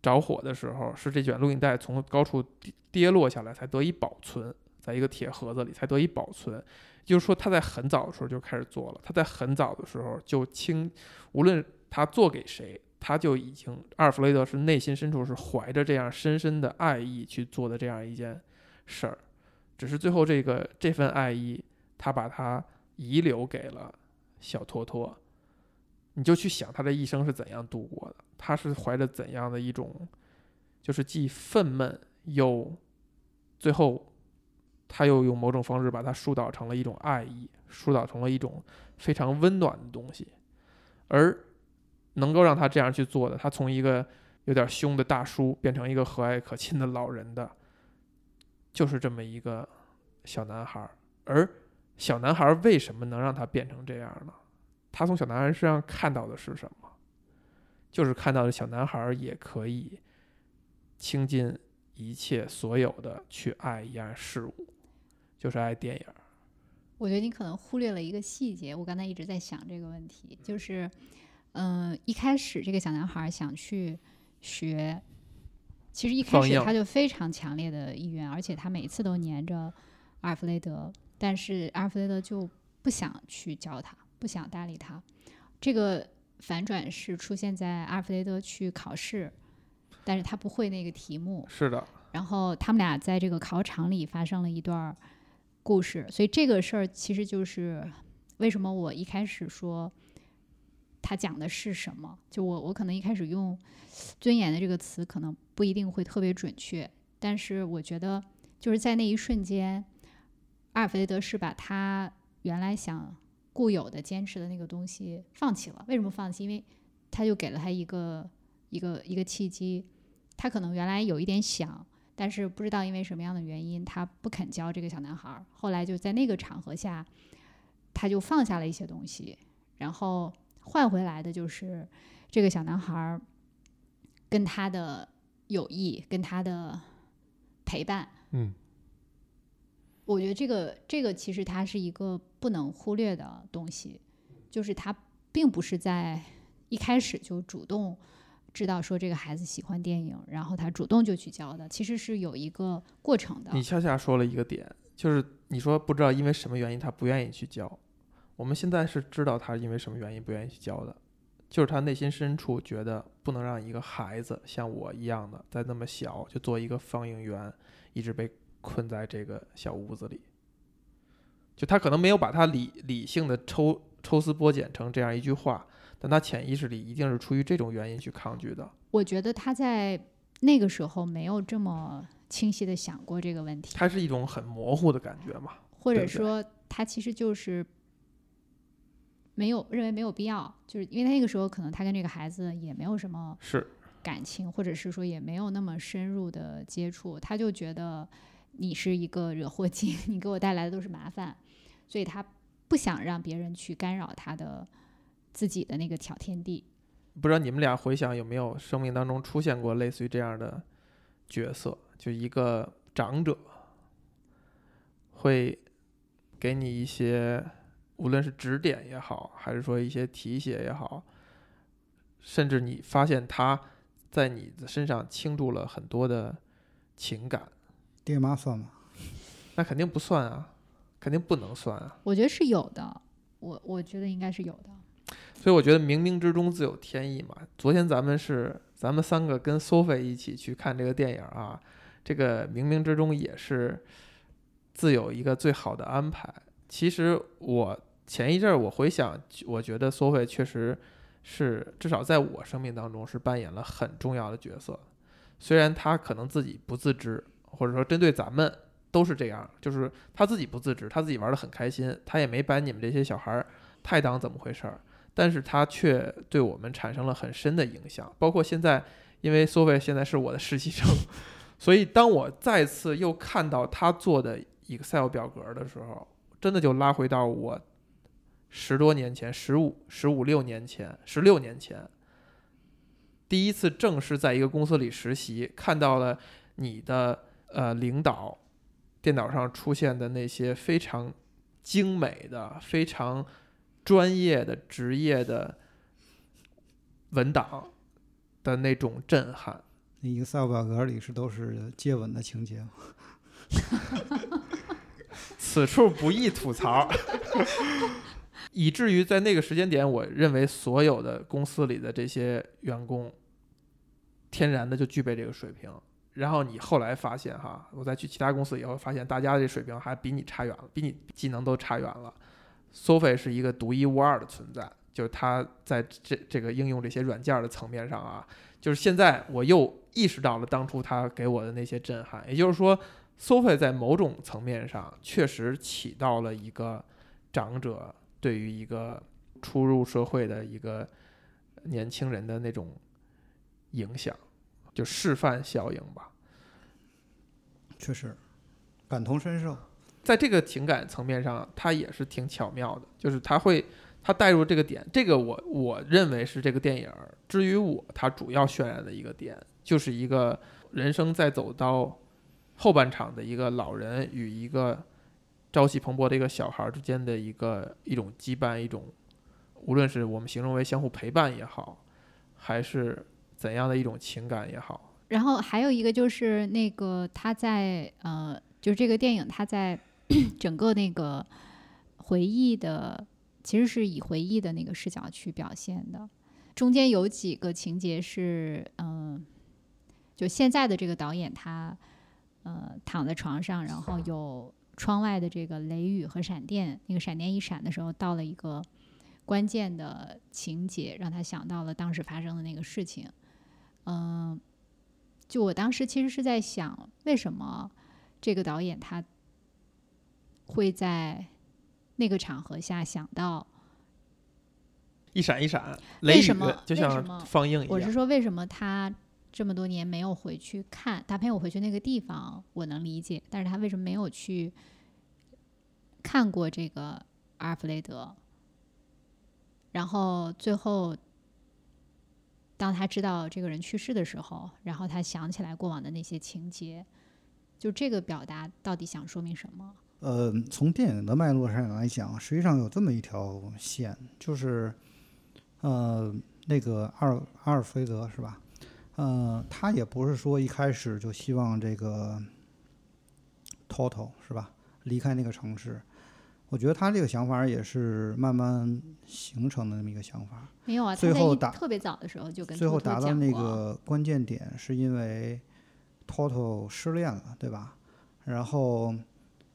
着火的时候，是这卷录影带从高处跌落下来才得以保存，在一个铁盒子里才得以保存。就是说他在很早的时候就开始做了，他在很早的时候就清，无论他做给谁，他就已经阿尔弗雷德是内心深处是怀着这样深深的爱意去做的这样一件事儿，只是最后这个这份爱意，他把它遗留给了小托托。你就去想他的一生是怎样度过的，他是怀着怎样的一种，就是既愤懑又最后。他又用某种方式把它疏导成了一种爱意，疏导成了一种非常温暖的东西，而能够让他这样去做的，他从一个有点凶的大叔变成一个和蔼可亲的老人的，就是这么一个小男孩。而小男孩为什么能让他变成这样呢？他从小男孩身上看到的是什么？就是看到的小男孩也可以倾尽一切所有的去爱一样事物。就是爱电影。我觉得你可能忽略了一个细节，我刚才一直在想这个问题，就是，嗯，一开始这个小男孩想去学，其实一开始他就非常强烈的意愿，而且他每次都黏着阿尔弗雷德，但是阿尔弗雷德就不想去教他，不想搭理他。这个反转是出现在阿尔弗雷德去考试，但是他不会那个题目。是的。然后他们俩在这个考场里发生了一段。故事，所以这个事儿其实就是为什么我一开始说他讲的是什么？就我我可能一开始用“尊严”的这个词，可能不一定会特别准确，但是我觉得就是在那一瞬间，阿尔弗雷德是把他原来想固有的坚持的那个东西放弃了。为什么放弃？因为他就给了他一个一个一个契机，他可能原来有一点想。但是不知道因为什么样的原因，他不肯教这个小男孩。后来就在那个场合下，他就放下了一些东西，然后换回来的就是这个小男孩跟他的友谊，跟他的陪伴。嗯，我觉得这个这个其实它是一个不能忽略的东西，就是他并不是在一开始就主动。知道说这个孩子喜欢电影，然后他主动就去教的，其实是有一个过程的。你恰恰说了一个点，就是你说不知道因为什么原因他不愿意去教，我们现在是知道他因为什么原因不愿意去教的，就是他内心深处觉得不能让一个孩子像我一样的在那么小就做一个放映员，一直被困在这个小屋子里。就他可能没有把他理理性的抽抽丝剥茧成这样一句话。但他潜意识里一定是出于这种原因去抗拒的。我觉得他在那个时候没有这么清晰的想过这个问题。他是一种很模糊的感觉嘛？或者说，他其实就是没有认为没有必要，就是因为他那个时候可能他跟这个孩子也没有什么是感情，或者是说也没有那么深入的接触，他就觉得你是一个惹祸精，你给我带来的都是麻烦，所以他不想让别人去干扰他的。自己的那个小天地，不知道你们俩回想有没有生命当中出现过类似于这样的角色？就一个长者会给你一些，无论是指点也好，还是说一些提携也好，甚至你发现他在你的身上倾注了很多的情感。爹妈算吗？那肯定不算啊，肯定不能算啊。我觉得是有的，我我觉得应该是有的。所以我觉得冥冥之中自有天意嘛。昨天咱们是咱们三个跟 Sophie 一起去看这个电影啊，这个冥冥之中也是自有一个最好的安排。其实我前一阵儿我回想，我觉得 Sophie 确实是至少在我生命当中是扮演了很重要的角色。虽然他可能自己不自知，或者说针对咱们都是这样，就是他自己不自知，他自己玩的很开心，他也没把你们这些小孩儿太当怎么回事儿。但是他却对我们产生了很深的影响，包括现在，因为苏菲现在是我的实习生，所以当我再次又看到他做的 Excel 表格的时候，真的就拉回到我十多年前、十五、十五六年前、十六年前第一次正式在一个公司里实习，看到了你的呃领导电脑上出现的那些非常精美的、非常专业的、职业的文档的那种震撼。那 Excel 表格里是都是接吻的情节吗？此处不宜吐槽，以至于在那个时间点，我认为所有的公司里的这些员工，天然的就具备这个水平。然后你后来发现，哈，我再去其他公司以后，发现大家这水平还比你差远了，比你技能都差远了。Sophie 是一个独一无二的存在，就是它在这这个应用这些软件的层面上啊，就是现在我又意识到了当初他给我的那些震撼，也就是说。Sophie 在某种层面上确实起到了一个长者对于一个初入社会的一个年轻人的那种影响，就示范效应吧。确实，感同身受。在这个情感层面上，他也是挺巧妙的，就是他会他带入这个点，这个我我认为是这个电影至于我他主要渲染的一个点，就是一个人生在走到。后半场的一个老人与一个朝气蓬勃的一个小孩之间的一个一种羁绊，一种无论是我们形容为相互陪伴也好，还是怎样的一种情感也好。然后还有一个就是那个他在呃，就这个电影他在整个那个回忆的，其实是以回忆的那个视角去表现的。中间有几个情节是嗯，就现在的这个导演他。呃，躺在床上，然后有窗外的这个雷雨和闪电。那个闪电一闪的时候，到了一个关键的情节，让他想到了当时发生的那个事情。嗯，就我当时其实是在想，为什么这个导演他会在那个场合下想到一闪一闪雷雨，就像放映一样。我是说，为什么他？这么多年没有回去看，他陪我回去那个地方，我能理解。但是他为什么没有去看过这个阿尔弗雷德？然后最后，当他知道这个人去世的时候，然后他想起来过往的那些情节，就这个表达到底想说明什么？呃，从电影的脉络上来讲，实际上有这么一条线，就是呃，那个阿尔阿尔弗雷德是吧？嗯，他也不是说一开始就希望这个 Toto 是吧离开那个城市。我觉得他这个想法也是慢慢形成的那么一个想法。没有啊，最后达特别早的时候就跟最后达到那个关键点，是因为 Toto 失恋了，对吧？然后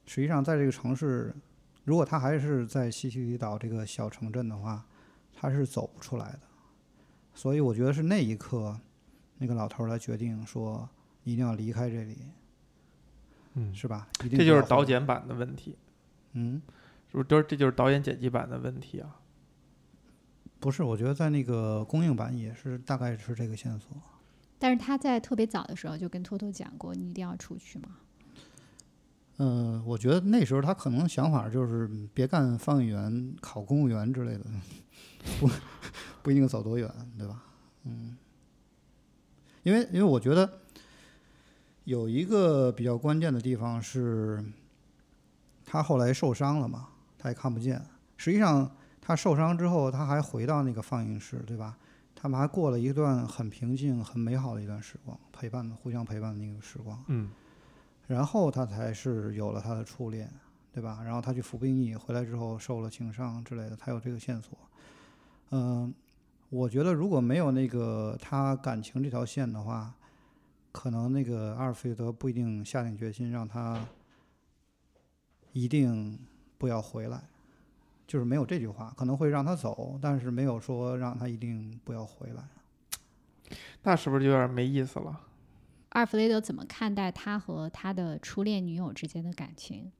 实际上在这个城市，如果他还是在西西里岛这个小城镇的话，他是走不出来的。所以我觉得是那一刻。那个老头儿来决定说，一定要离开这里，嗯，是吧？这就是导剪版的问题，嗯，是不是？都是这就是导演剪辑版的问题啊？不是，我觉得在那个公映版也是大概是这个线索。但是他在特别早的时候就跟托托讲过，你一定要出去嘛？嗯，我觉得那时候他可能想法就是别干放映员，考公务员之类的，不不一定走多远，对吧？嗯。因为，因为我觉得有一个比较关键的地方是，他后来受伤了嘛，他也看不见。实际上，他受伤之后，他还回到那个放映室，对吧？他们还过了一段很平静、很美好的一段时光，陪伴的、互相陪伴的那个时光。嗯。然后他才是有了他的初恋，对吧？然后他去服兵役，回来之后受了轻伤之类的，他有这个线索。嗯。我觉得如果没有那个他感情这条线的话，可能那个阿尔弗雷德不一定下定决心让他一定不要回来，就是没有这句话，可能会让他走，但是没有说让他一定不要回来。那是不是有点没意思了？阿尔弗雷德怎么看待他和他的初恋女友之间的感情？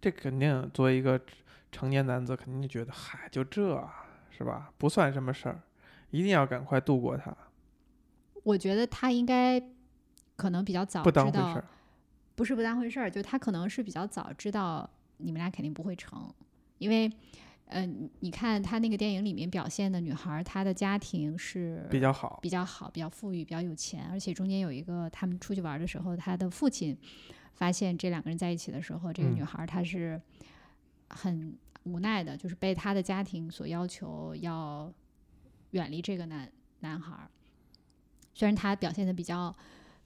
这肯定作为一个成年男子，肯定觉得嗨，就这是吧？不算什么事儿。一定要赶快度过它。我觉得他应该可能比较早知道，不是不当回事儿，就他可能是比较早知道你们俩肯定不会成，因为嗯、你看他那个电影里面表现的女孩儿，她的家庭是比较好。比较好、比较富裕、比较有钱，而且中间有一个他们出去玩的时候，他的父亲发现这两个人在一起的时候，这个嗯女孩儿她是很无奈的，就是被她的家庭所要求要远离这个男男孩儿。虽然他表现的比较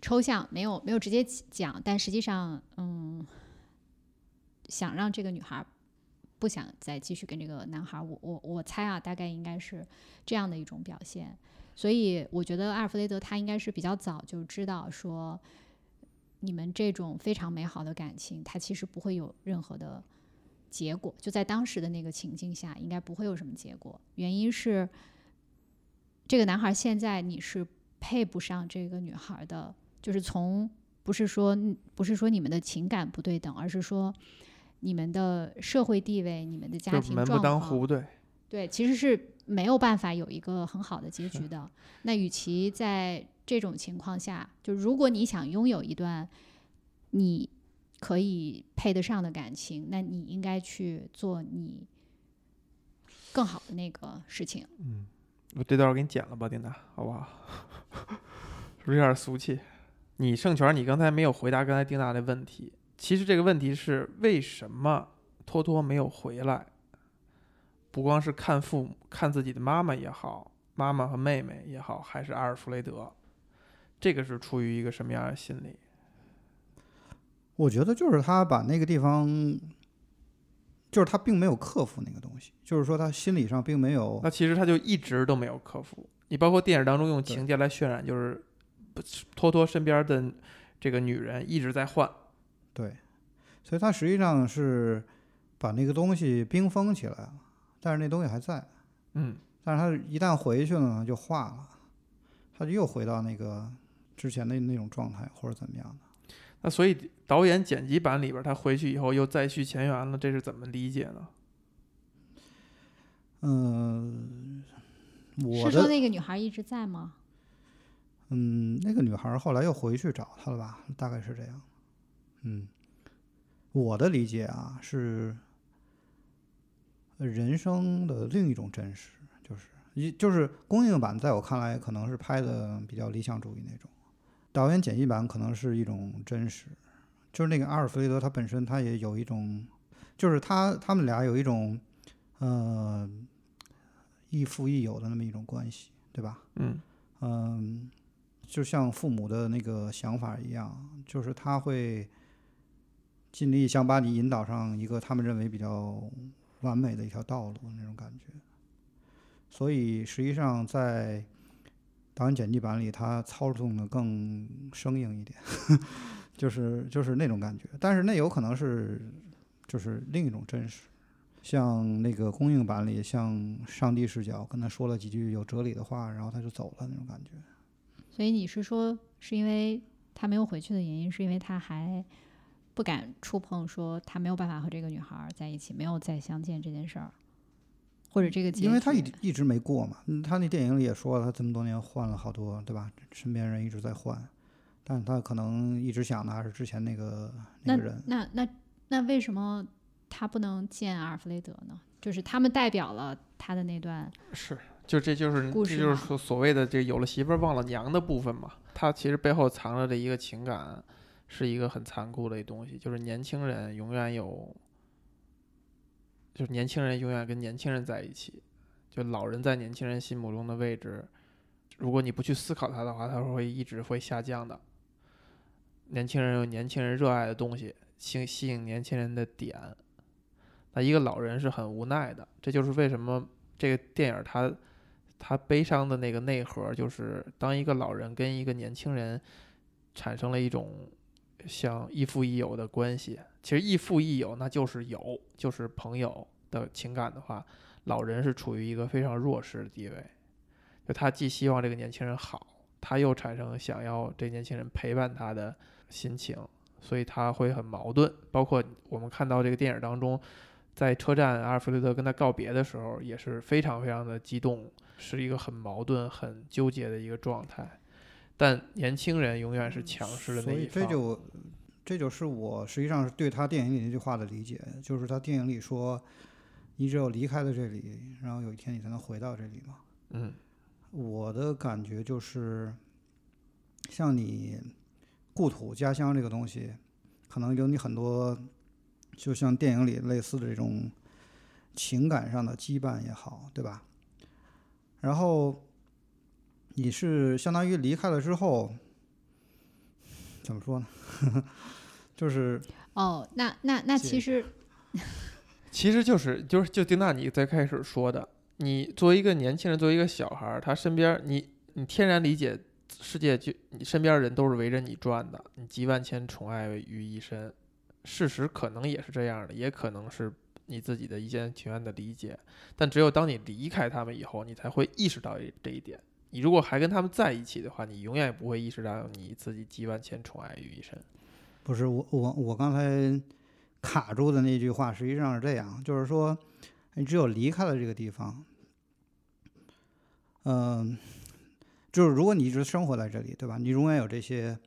抽象，没有没有直接讲，但实际上，嗯，想让这个女孩不想再继续跟这个男孩，我我我猜啊，大概应该是这样的一种表现。所以我觉得阿尔弗雷德他应该是比较早就知道说，你们这种非常美好的感情，它其实不会有任何的结果。就在当时的那个情境下，应该不会有什么结果。原因是，这个男孩现在你是配不上这个女孩的，就是从不是说不是说你们的情感不对等，而是说你们的社会地位、你们的家就庭门不当户不对，对，其实是没有办法有一个很好的结局的。那与其在这种情况下，就如果你想拥有一段你可以配得上的感情，那你应该去做你更好的那个事情。嗯我这段给你剪了吧，丁达，好不好？是不是有点俗气？你盛权，你刚才没有回答刚才丁达的问题。其实这个问题是为什么托托没有回来？不光是看父母，看自己的妈妈也好，妈妈和妹妹也好，还是阿尔弗雷德，这个是出于一个什么样的心理？我觉得就是他把那个地方，就是他并没有克服那个东西，就是说他心理上并没有那其实他就一直都没有克服。你包括电影当中用情节来渲染，就是不托托身边的这个女人一直在换。对，所以他实际上是把那个东西冰封起来了，但是那东西还在，嗯，但是他一旦回去了呢，就化了，他就又回到那个之前的那种状态或者怎么样的。那所以导演剪辑版里边，他回去以后又再续前缘了，这是怎么理解呢？嗯，我是说那个女孩一直在吗？嗯，那个女孩后来又回去找他了吧？大概是这样。嗯，我的理解啊是人生的另一种真实，就是一就是公映版，在我看来可能是拍的比较理想主义那种，导演剪辑版可能是一种真实，就是那个阿尔弗雷德他本身他也有一种，就是他他们俩有一种呃亦父亦友的那么一种关系，对吧？嗯嗯，就像父母的那个想法一样，就是他会尽力想把你引导上一个他们认为比较完美的一条道路那种感觉。所以实际上在导演剪辑版里，他操纵的更生硬一点，就是就是那种感觉。但是那有可能是就是另一种真实。像那个公映版里，像上帝视角跟他说了几句有哲理的话，然后他就走了那种感觉。所以你是说，是因为他没有回去的原因，是因为他还不敢触碰，说他没有办法和这个女孩儿在一起，没有再相见这件事儿，或者这个结局？因为他一直一直没过嘛，嗯他那电影里也说了，他这么多年换了好多，对吧？身边人一直在换，但是他可能一直想的还是之前那个那个人。那那那为什么他不能见阿尔弗雷德呢？就是他们代表了他的那段，是，就这就是故事这就是所所谓的这有了媳妇儿忘了娘的部分嘛。他其实背后藏着的一个情感，是一个很残酷的一东西，就是年轻人永远有，就是年轻人永远跟年轻人在一起，就老人在年轻人心目中的位置，如果你不去思考它的话，它会一直会下降的。年轻人有年轻人热爱的东西，吸吸引年轻人的点。那一个老人是很无奈的，这就是为什么这个电影它它悲伤的那个内核，就是当一个老人跟一个年轻人产生了一种像亦父亦友的关系。其实亦父亦友那就是友，就是朋友的情感的话，老人是处于一个非常弱势的地位，就他既希望这个年轻人好，他又产生想要这年轻人陪伴他的心情，所以他会很矛盾。包括我们看到这个电影当中。在车站，阿尔弗雷德跟他告别的时候，也是非常非常的激动，是一个很矛盾、很纠结的一个状态。但年轻人永远是强势的所以那一方。这就这就是我实际上是对他电影里那句话的理解，就是他电影里说，你只有离开了这里，然后有一天你才能回到这里嘛。嗯我的感觉就是，像你故土家乡这个东西，可能有你很多，就像电影里类似的这种情感上的羁绊也好，对吧？然后你是相当于离开了之后，怎么说呢？就是哦，那那那其实 其实就是就是就丁娜你最开始说的，你作为一个年轻人，作为一个小孩儿，他身边你你天然理解世界就你身边儿人都是围着你转的，你集万千宠爱于一身，事实可能也是这样的，也可能是你自己的一厢情愿的理解，但只有当你离开他们以后，你才会意识到这这一点。你如果还跟他们在一起的话，你永远也不会意识到你自己集万千宠爱于一身。不是我我我刚才卡住的那句话，实际上是这样，就是说，你只有离开了这个地方，嗯、就是如果你一直生活在这里，对吧？你永远有这些，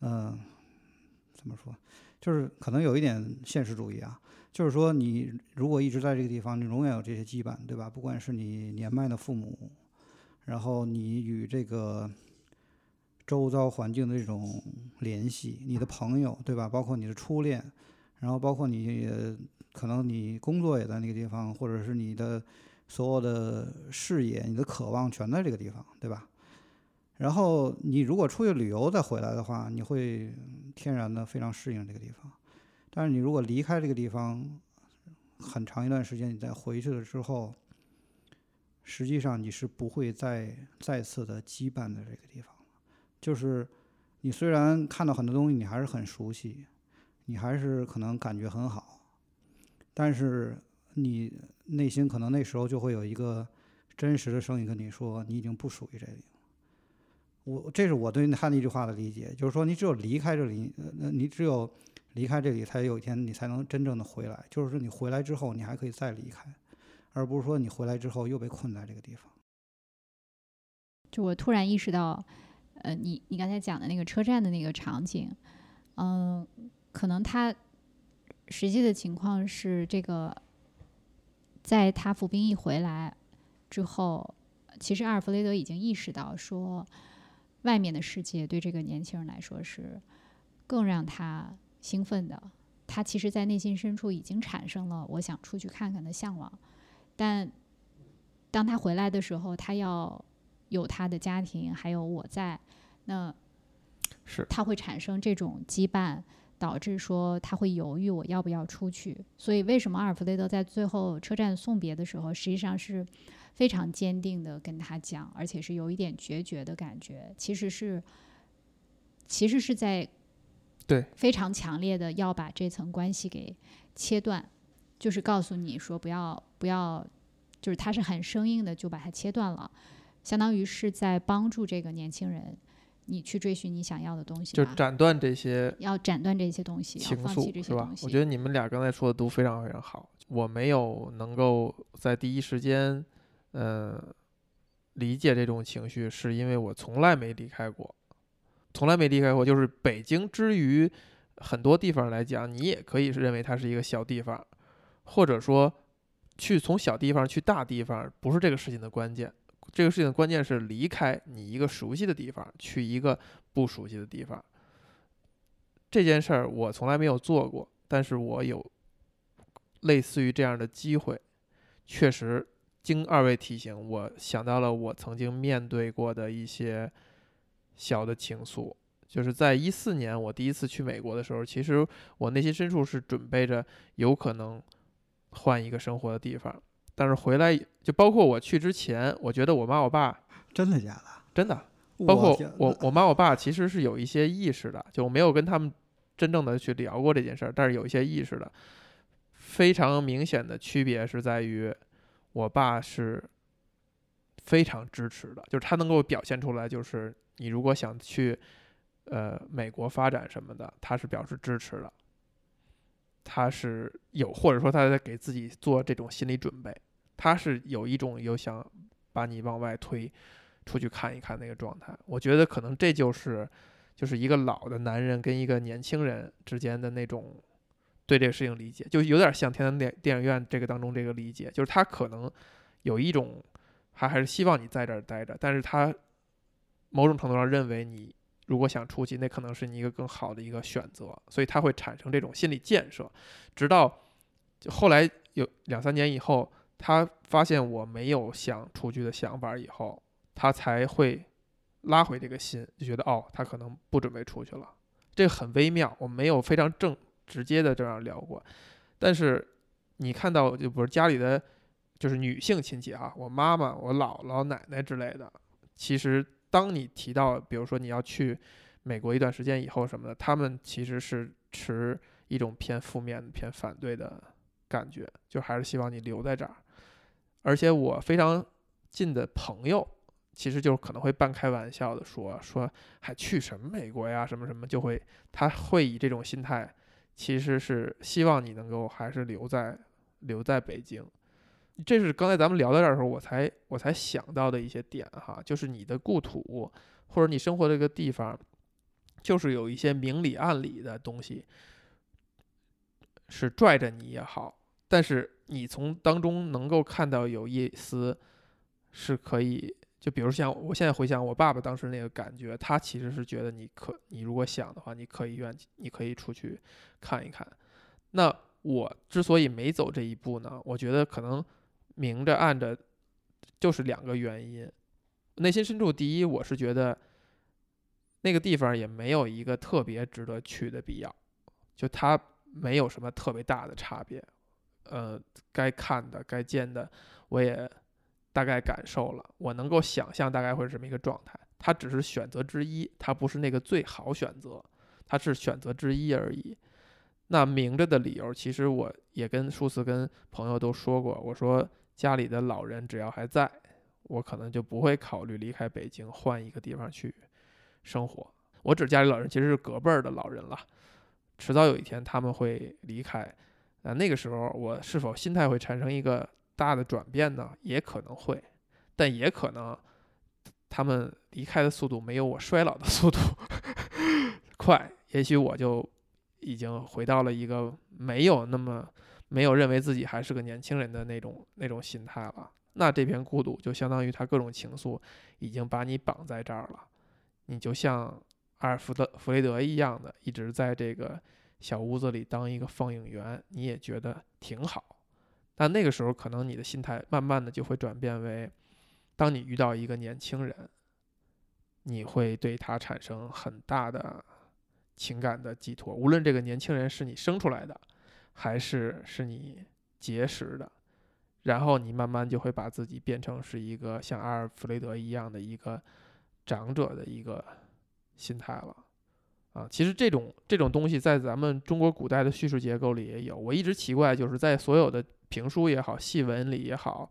嗯、怎么说？就是可能有一点现实主义啊，就是说，你如果一直在这个地方，你永远有这些羁绊，对吧？不管是你年迈的父母，然后你与这个周遭环境的这种联系，你的朋友，对吧？包括你的初恋，然后包括你可能你工作也在那个地方，或者是你的所有的视野、你的渴望全在这个地方，对吧？然后你如果出去旅游再回来的话，你会天然的非常适应这个地方。但是你如果离开这个地方很长一段时间，你再回去了之后，实际上你是不会再再次的羁绊在这个地方了。就是你虽然看到很多东西，你还是很熟悉，你还是可能感觉很好，但是你内心可能那时候就会有一个真实的声音跟你说，你已经不属于这里了。我这是我对他那句话的理解，就是说你只有离开这里，呃，你只有离开这里，才有一天你才能真正的回来。就是说你回来之后，你还可以再离开，而不是说你回来之后又被困在这个地方。就我突然意识到，呃，你你刚才讲的那个车站的那个场景，嗯、可能他实际的情况是这个，在他服兵役回来之后，其实阿尔弗雷德已经意识到说，外面的世界对这个年轻人来说是更让他兴奋的。他其实，在内心深处已经产生了我想出去看看的向往，但当他回来的时候，他要有他的家庭，还有我在，那是。他会产生这种羁绊，导致说他会犹豫我要不要出去。所以为什么阿尔弗雷德在最后车站送别的时候，实际上是非常坚定的跟他讲，而且是有一点决绝的感觉，其实是其实是在对。非常强烈的要把这层关系给切断，就是告诉你说不要不要，就是他是很生硬的就把它切断了。相当于是在帮助这个年轻人，你去追寻你想要的东西就吧，斩断这些要斩断这些东西，要情愫，是吧些东？西。我觉得你们俩刚才说的都非常非常好。我没有能够在第一时间，呃，理解这种情绪，是因为我从来没离开过，从来没离开过。就是北京之于很多地方来讲，你也可以是认为它是一个小地方，或者说去从小地方去大地方，不是这个事情的关键。这个事情的关键是离开你一个熟悉的地方，去一个不熟悉的地方。这件事儿我从来没有做过，但是我有类似于这样的机会。确实，经二位提醒，我想到了我曾经面对过的一些小的情愫。就是在一四年我第一次去美国的时候，其实我内心深处是准备着有可能换一个生活的地方，但是回来就包括我去之前，我觉得我妈我爸真的假的？真的包括我我妈我爸其实是有一些意识的，就我没有跟他们真正的去聊过这件事儿，但是有一些意识的。非常明显的区别是在于，我爸是非常支持的，就是他能够表现出来，就是你如果想去呃美国发展什么的，他是表示支持的。他是有，或者说他在给自己做这种心理准备，他是有一种有想把你往外推，出去看一看那个状态。我觉得可能这就是，就是一个老的男人跟一个年轻人之间的那种对这个事情理解，就有点像天堂电电影院这个当中这个理解，就是他可能有一种还还是希望你在这儿待着，但是他某种程度上认为你如果想出去，那可能是你一个更好的一个选择，所以他会产生这种心理建设，直到就后来有两三年以后，他发现我没有想出去的想法以后，他才会拉回这个心，就觉得哦，他可能不准备出去了。这很微妙，我没有非常正直接的这样聊过，但是你看到就比如家里的就是女性亲戚哈，我妈妈、我姥姥、奶奶之类的，其实当你提到比如说你要去美国一段时间以后什么的，他们其实是持一种偏负面、偏反对的感觉，就还是希望你留在这儿。而且我非常近的朋友。其实就是可能会半开玩笑的说说还去什么美国呀什么什么，就会他会以这种心态，其实是希望你能够还是留在留在北京。这是刚才咱们聊到这儿的时候，我才我才想到的一些点哈，就是你的故土或者你生活这个地方，就是有一些明里暗里的东西是拽着你也好，但是你从当中能够看到有一丝是可以。就比如像我现在回想我爸爸当时那个感觉，他其实是觉得你可你如果想的话，你可以愿你可以出去看一看。那我之所以没走这一步呢，我觉得可能明着暗着就是两个原因。内心深处，第一，我是觉得那个地方也没有一个特别值得去的必要，就它没有什么特别大的差别。呃，该看的该见的我也。大概感受了，我能够想象大概会是这么一个状态。它只是选择之一，它不是那个最好选择，它是选择之一而已。那明着的理由，其实我也跟数次跟朋友都说过，我说家里的老人只要还在，我可能就不会考虑离开北京换一个地方去生活。我指家里老人其实是隔辈儿的老人了，迟早有一天他们会离开。那那个时候我是否心态会产生一个？大的转变呢，也可能会，但也可能他们离开的速度没有我衰老的速度 快。也许我就已经回到了一个没有那么没有认为自己还是个年轻人的那种那种心态了。那这片孤独就相当于他各种情愫已经把你绑在这儿了，你就像阿尔弗德弗雷德一样的，一直在这个小屋子里当一个放映员，你也觉得挺好。但那个时候，可能你的心态慢慢的就会转变为，当你遇到一个年轻人，你会对他产生很大的情感的寄托，无论这个年轻人是你生出来的，还是是你结识的，然后你慢慢就会把自己变成是一个像阿尔弗雷德一样的一个长者的一个心态了。啊，其实这种这种东西在咱们中国古代的叙事结构里也有。我一直奇怪，就是在所有的评书也好，戏文里也好，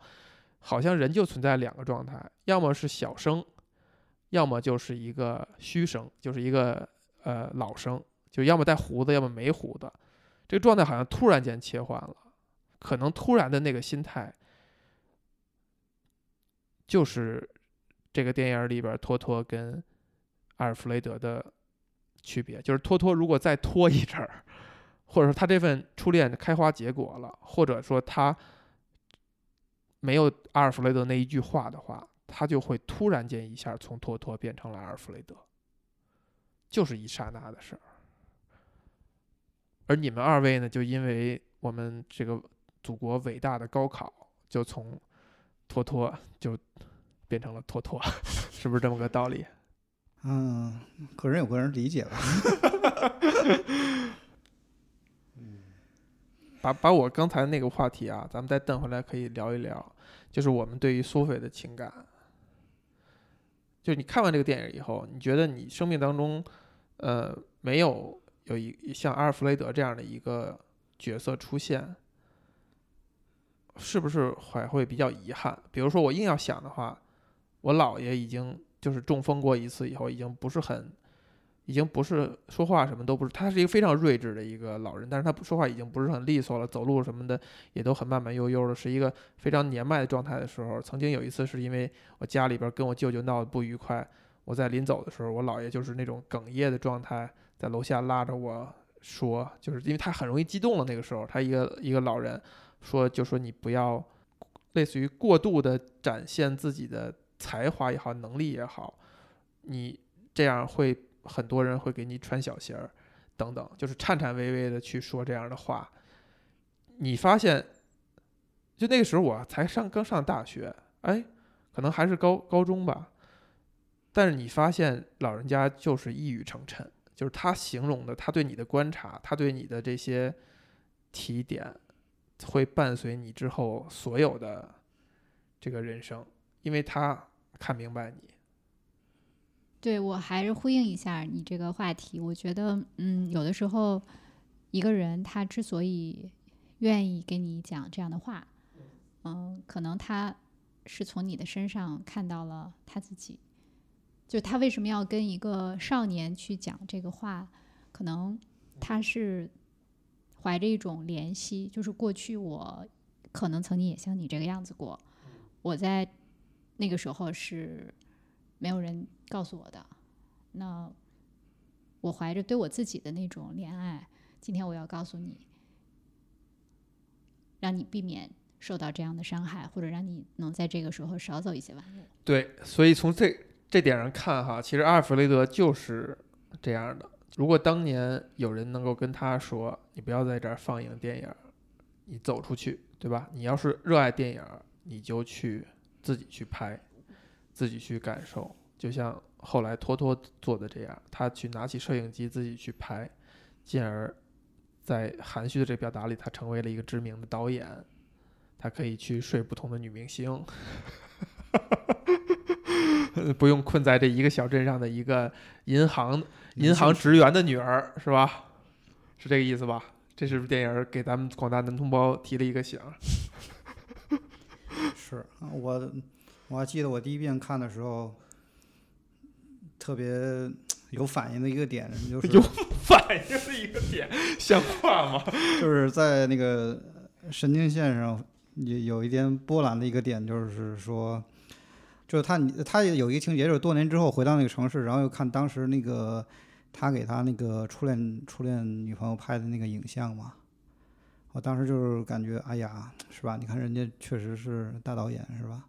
好像人就存在两个状态：要么是小生，要么就是一个虚生，就是一个呃老生，就要么带胡子，要么没胡子。这个状态好像突然间切换了，可能突然的那个心态，就是这个电影里边托托跟阿尔弗雷德的。区别就是托托，如果再拖一阵儿，或者说他这份初恋开花结果了，或者说他没有阿尔弗雷德那一句话的话，他就会突然间一下从托托变成了阿尔弗雷德，就是一刹那的事儿。而你们二位呢，就因为我们这个祖国伟大的高考，就从托托就变成了托托，是不是这么个道理？嗯，个人有个人理解吧。嗯，把把我刚才那个话题啊，咱们再瞪回来可以聊一聊，就是我们对于苏菲的情感。就你看完这个电影以后，你觉得你生命当中，呃，没有有一像阿尔弗雷德这样的一个角色出现，是不是还会比较遗憾？比如说我硬要想的话，我姥爷已经。就是中风过一次以后，已经不是很，已经不是说话什么都不是。他是一个非常睿智的一个老人，但是他说话已经不是很利索了，走路什么的也都很慢慢悠悠的，是一个非常年迈的状态的时候。曾经有一次是因为我家里边跟我舅舅闹得不愉快，我在临走的时候，我姥爷就是那种哽咽的状态，在楼下拉着我说，就是因为他很容易激动了，那个时候他一个一个老人说，就说你不要类似于过度的展现自己的才华也好，能力也好，你这样会很多人会给你穿小鞋儿等等，就是颤颤巍巍的去说这样的话。你发现，就那个时候我才上刚上大学，哎，可能还是高高中吧。但是你发现老人家就是一语成谶，就是他形容的，他对你的观察，他对你的这些提点，会伴随你之后所有的这个人生，因为他看明白你。对我还是呼应一下你这个话题，我觉得，嗯，有的时候一个人他之所以愿意给你讲这样的话，嗯，可能他是从你的身上看到了他自己。就他为什么要跟一个少年去讲这个话？可能他是怀着一种怜惜，就是过去我可能曾经也像你这个样子过，我在那个时候是没有人告诉我的。那我怀着对我自己的那种怜爱，今天我要告诉你，让你避免受到这样的伤害，或者让你能在这个时候少走一些弯路。对，所以从这。这点上看哈，其实阿尔弗雷德就是这样的。如果当年有人能够跟他说：“你不要在这儿放映电影，你走出去，对吧？你要是热爱电影，你就去自己去拍，自己去感受。”就像后来托托做的这样，他去拿起摄影机自己去拍，进而，在含蓄的这表达里，他成为了一个知名的导演，他可以去睡不同的女明星。不用困在这一个小镇上的一个银行银行职员的女儿是吧？是这个意思吧？这是不是电影给咱们广大男同胞提了一个醒？是我我还记得我第一遍看的时候，特别有反应的一个点就是 有反应的一个点，像话吗？就是在那个神经线上有有一点波澜的一个点，就是说。就是他，他也有一个情节，就是多年之后回到那个城市，然后又看当时那个他给他那个初恋初恋女朋友拍的那个影像嘛。我当时就是感觉，哎呀，是吧？你看人家确实是大导演，是吧？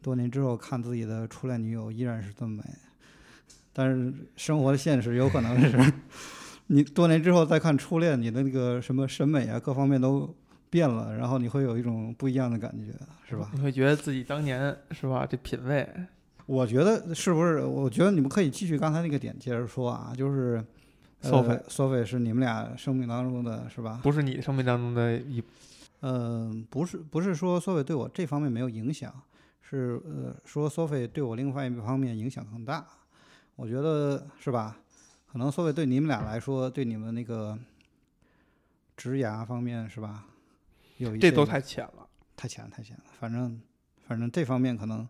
多年之后看自己的初恋女友依然是这么美，但是生活的现实有可能是，你多年之后再看初恋，你的那个什么审美啊，各方面都。变了，然后你会有一种不一样的感觉，是吧？你会觉得自己当年是吧？这品味，我觉得是不是？我觉得你们可以继续刚才那个点接着说啊，就是索菲，索菲是你们俩生命当中的是吧？不是你生命当中的一，嗯，不是，不是说索菲对我这方面没有影响，是呃，说索菲对我另外一方面影响更大。我觉得是吧？可能索菲对你们俩来说，对你们那个职涯方面是吧？这都太浅了，太浅了，太浅了。反正，反正这方面可能，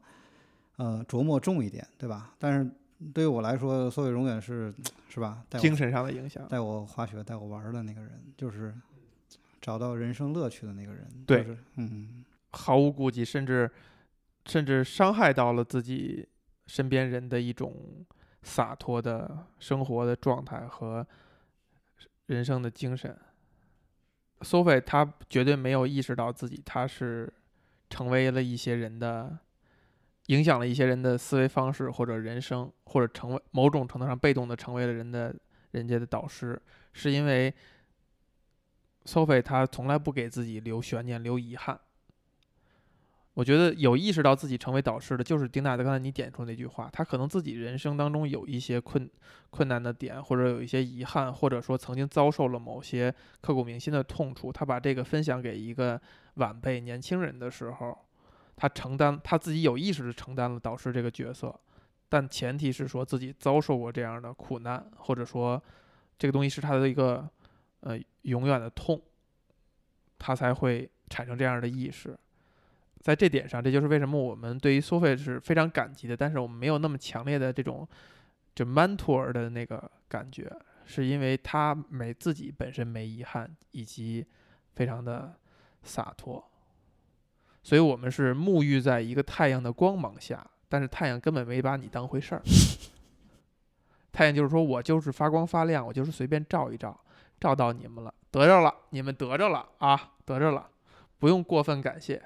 呃，琢磨重一点，对吧？但是对于我来说，所以永远是，是吧？精神上的影响。带我滑雪、带我玩的那个人，就是找到人生乐趣的那个人。对，嗯，毫无顾忌，甚至甚至伤害到了自己身边人的一种洒脱的生活的状态和人生的精神。Sophie，她绝对没有意识到自己她是成为了一些人的影响了一些人的思维方式或者人生，或者成为某种程度上被动的成为了人的人家的导师，是因为 Sophie 她从来不给自己留悬念留遗憾。我觉得有意识到自己成为导师的，就是丁娜的刚才你点出那句话，他可能自己人生当中有一些困困难的点，或者有一些遗憾，或者说曾经遭受了某些刻骨铭心的痛楚，他把这个分享给一个晚辈年轻人的时候，他承担他自己有意识的承担了导师这个角色，但前提是说自己遭受过这样的苦难，或者说这个东西是他的一个呃永远的痛，他才会产生这样的意识。在这点上，这就是为什么我们对于苏菲是非常感激的，但是我们没有那么强烈的这种就 mentor 的那个感觉，是因为他没自己本身没遗憾，以及非常的洒脱，所以我们是沐浴在一个太阳的光芒下，但是太阳根本没把你当回事儿。太阳就是说我就是发光发亮，我就是随便照一照，照到你们了，得着了，你们得着了啊，得着了，不用过分感谢。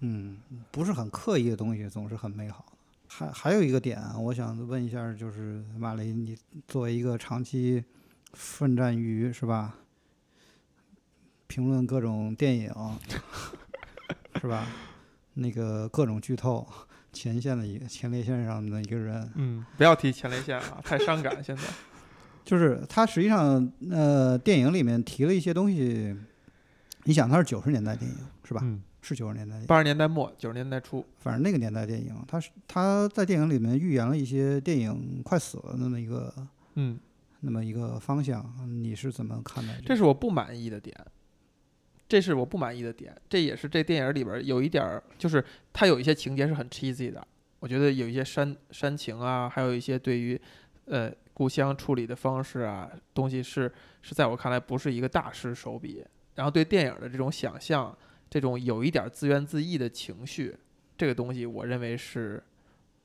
嗯，不是很刻意的东西总是很美好的。还还有一个点啊，我想问一下，就是马雷，你作为一个长期奋战于是吧，评论各种电影是吧，那个各种剧透前线的一个前列腺上的一个人，嗯，不要提前列腺了，太伤感。现在就是他实际上呃，电影里面提了一些东西，你想他是九十年代电影是吧？嗯，是九十年代。八十年代末九十年代初，反正那个年代电影，他是他在电影里面预言了一些电影快死了那么一个嗯，那么一个方向，你是怎么看待这个？这是我不满意的点，这是我不满意的点，这也是这电影里边有一点儿，就是他有一些情节是很 cheesy 的，我觉得有一些煽煽情啊，还有一些对于呃故乡处理的方式啊东西是是在我看来不是一个大师手笔，然后对电影的这种想象，这种有一点自怨自艾的情绪，这个东西我认为是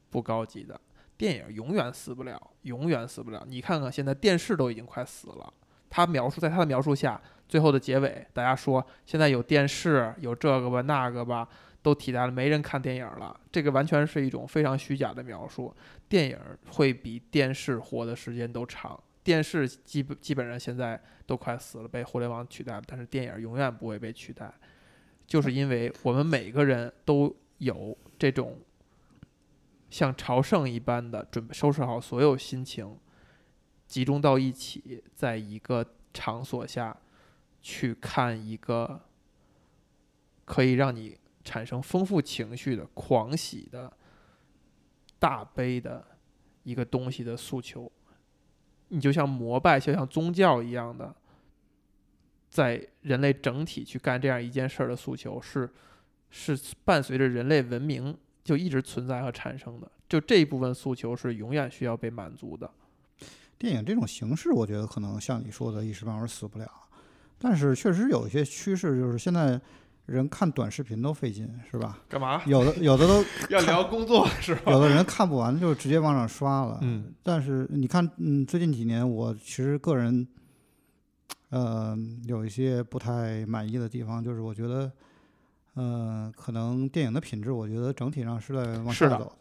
不高级的。电影永远死不了，永远死不了。你看看现在电视都已经快死了。他描述在他的描述下，最后的结尾，大家说现在有电视，有这个吧那个吧，都替代了，没人看电影了。这个完全是一种非常虚假的描述。电影会比电视活的时间都长。电视基本基本上现在都快死了，被互联网取代了，但是电影永远不会被取代，就是因为我们每个人都有这种像朝圣一般的准备，收拾好所有心情，集中到一起，在一个场所下去看一个可以让你产生丰富情绪的、狂喜的、大悲的一个东西的诉求。你就像膜拜，就像宗教一样的，在人类整体去干这样一件事儿的诉求，是是伴随着人类文明就一直存在和产生的。就这一部分诉求是永远需要被满足的。电影这种形式，我觉得可能像你说的，一时半会儿死不了。但是确实有一些趋势，就是现在人看短视频都费劲，是吧？干嘛？有的有的都 要聊工作是吧？有的人看不完就直接往上刷了。嗯，但是你看，嗯，最近几年我其实个人，呃，有一些不太满意的地方，就是我觉得，呃，可能电影的品质，我觉得整体上是在往下走的。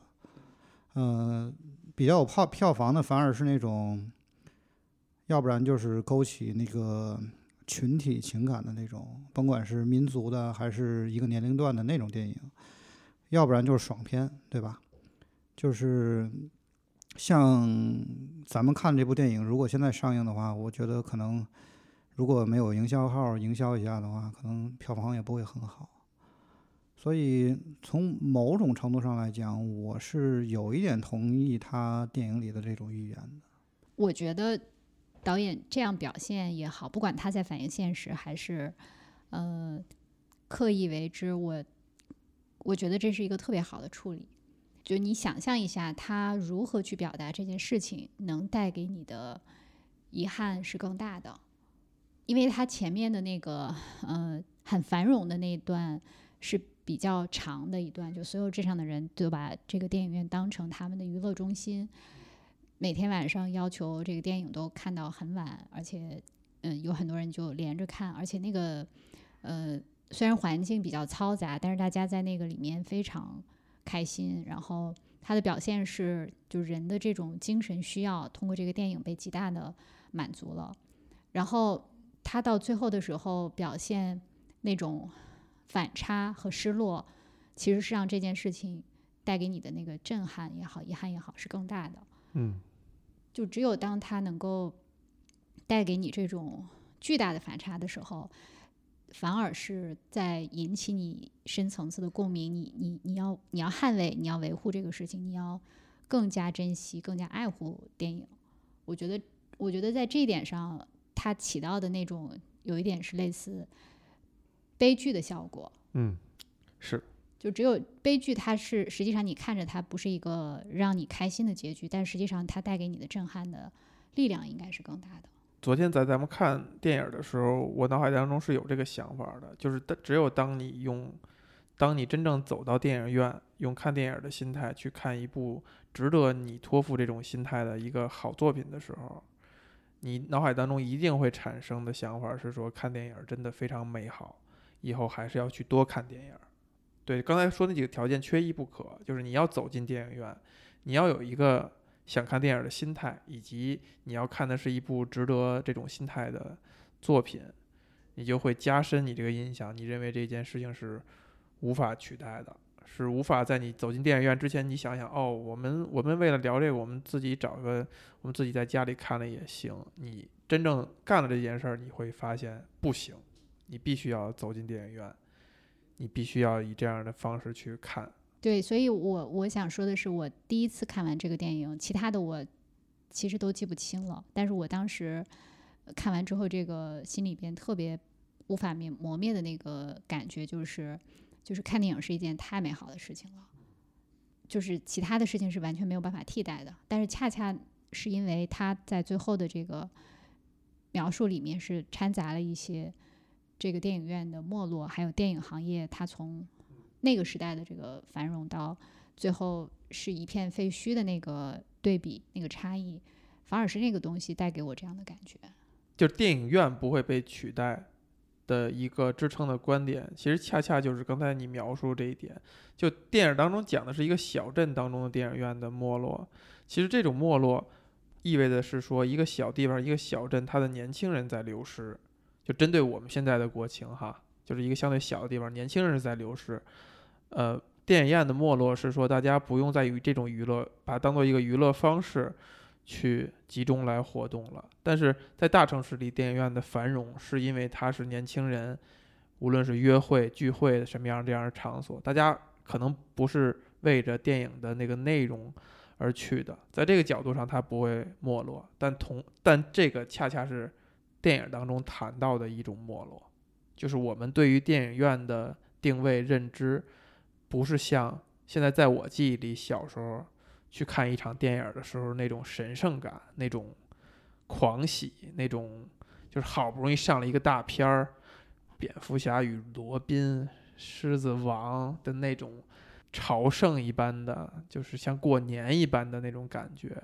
嗯、比较有票票房的反而是那种，要不然就是勾起那个群体情感的那种，甭管是民族的还是一个年龄段的那种电影，要不然就是爽片，对吧？就是像咱们看这部电影，如果现在上映的话，我觉得可能如果没有营销号营销一下的话，可能票房也不会很好。所以从某种程度上来讲，我是有一点同意他电影里的这种预言的。我觉得导演这样表现也好，不管他在反映现实还是呃刻意为之，我我觉得这是一个特别好的处理。就你想象一下，他如何去表达这件事情，能带给你的遗憾是更大的，因为他前面的那个呃很繁荣的那一段是比较长的一段，就所有镇上的人都把这个电影院当成他们的娱乐中心，每天晚上要求这个电影都看到很晚，而且嗯有很多人就连着看，而且那个呃虽然环境比较嘈杂，但是大家在那个里面非常开心，然后它的表现是就人的这种精神需要通过这个电影被极大的满足了，然后他到最后的时候表现那种反差和失落，其实是让这件事情带给你的那个震撼也好、遗憾也好是更大的。嗯，就只有当他能够带给你这种巨大的反差的时候，反而是在引起你深层次的共鸣。你你你要你要捍卫，你要维护这个事情，你要更加珍惜、更加爱护电影。我觉得，我觉得在这一点上，它起到的那种有一点是类似悲剧的效果。嗯，是就只有悲剧，它是实际上你看着它不是一个让你开心的结局，但实际上它带给你的震撼的力量应该是更大的。昨天在咱们看电影的时候，我脑海当中是有这个想法的，就是当只有当你用，当你真正走到电影院，用看电影的心态去看一部值得你托付这种心态的一个好作品的时候，你脑海当中一定会产生的想法是说，看电影真的非常美好，以后还是要去多看电影。对，刚才说那几个条件缺一不可，就是你要走进电影院，你要有一个想看电影的心态，以及你要看的是一部值得这种心态的作品，你就会加深你这个印象。你认为这件事情是无法取代的，是无法在你走进电影院之前，你想想哦，我们我们为了聊这个，我们自己找个我们自己在家里看了也行。你真正干了这件事儿，你会发现不行，你必须要走进电影院。你必须要以这样的方式去看。对，所以我我想说的是，我第一次看完这个电影，其他的我其实都记不清了。但是我当时看完之后，这个心里边特别无法灭磨灭的那个感觉，就是就是看电影是一件太美好的事情了，就是其他的事情是完全没有办法替代的。但是恰恰是因为他在最后的这个描述里面是掺杂了一些。这个电影院的没落，还有电影行业，它从那个时代的这个繁荣到最后是一片废墟的那个对比，那个差异，反而是那个东西带给我这样的感觉。就电影院不会被取代的一个支撑的观点，其实恰恰就是刚才你描述这一点。就电影当中讲的是一个小镇当中的电影院的没落，其实这种没落意味着是说，一个小地方、一个小镇，它的年轻人在流失。就针对我们现在的国情哈，就是一个相对小的地方，年轻人在流失。呃，电影院的没落是说，大家不用再以这种娱乐，把它当做一个娱乐方式去集中来活动了。但是在大城市里，电影院的繁荣是因为它是年轻人，无论是约会、聚会什么样这样的场所，大家可能不是为着电影的那个内容而去的。在这个角度上，它不会没落。但同但这个恰恰是。电影当中谈到的一种没落，就是我们对于电影院的定位认知，不是像现在在我记忆里小时候去看一场电影的时候那种神圣感、那种狂喜、那种就是好不容易上了一个大片儿，《蝙蝠侠与罗宾》《狮子王》的那种朝圣一般的，就是像过年一般的那种感觉，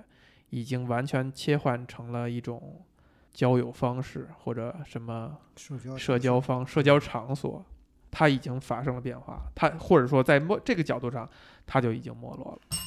已经完全切换成了一种。交友方式或者什么社交方社交场所，它已经发生了变化。它或者说在没这个角度上，它就已经没落了。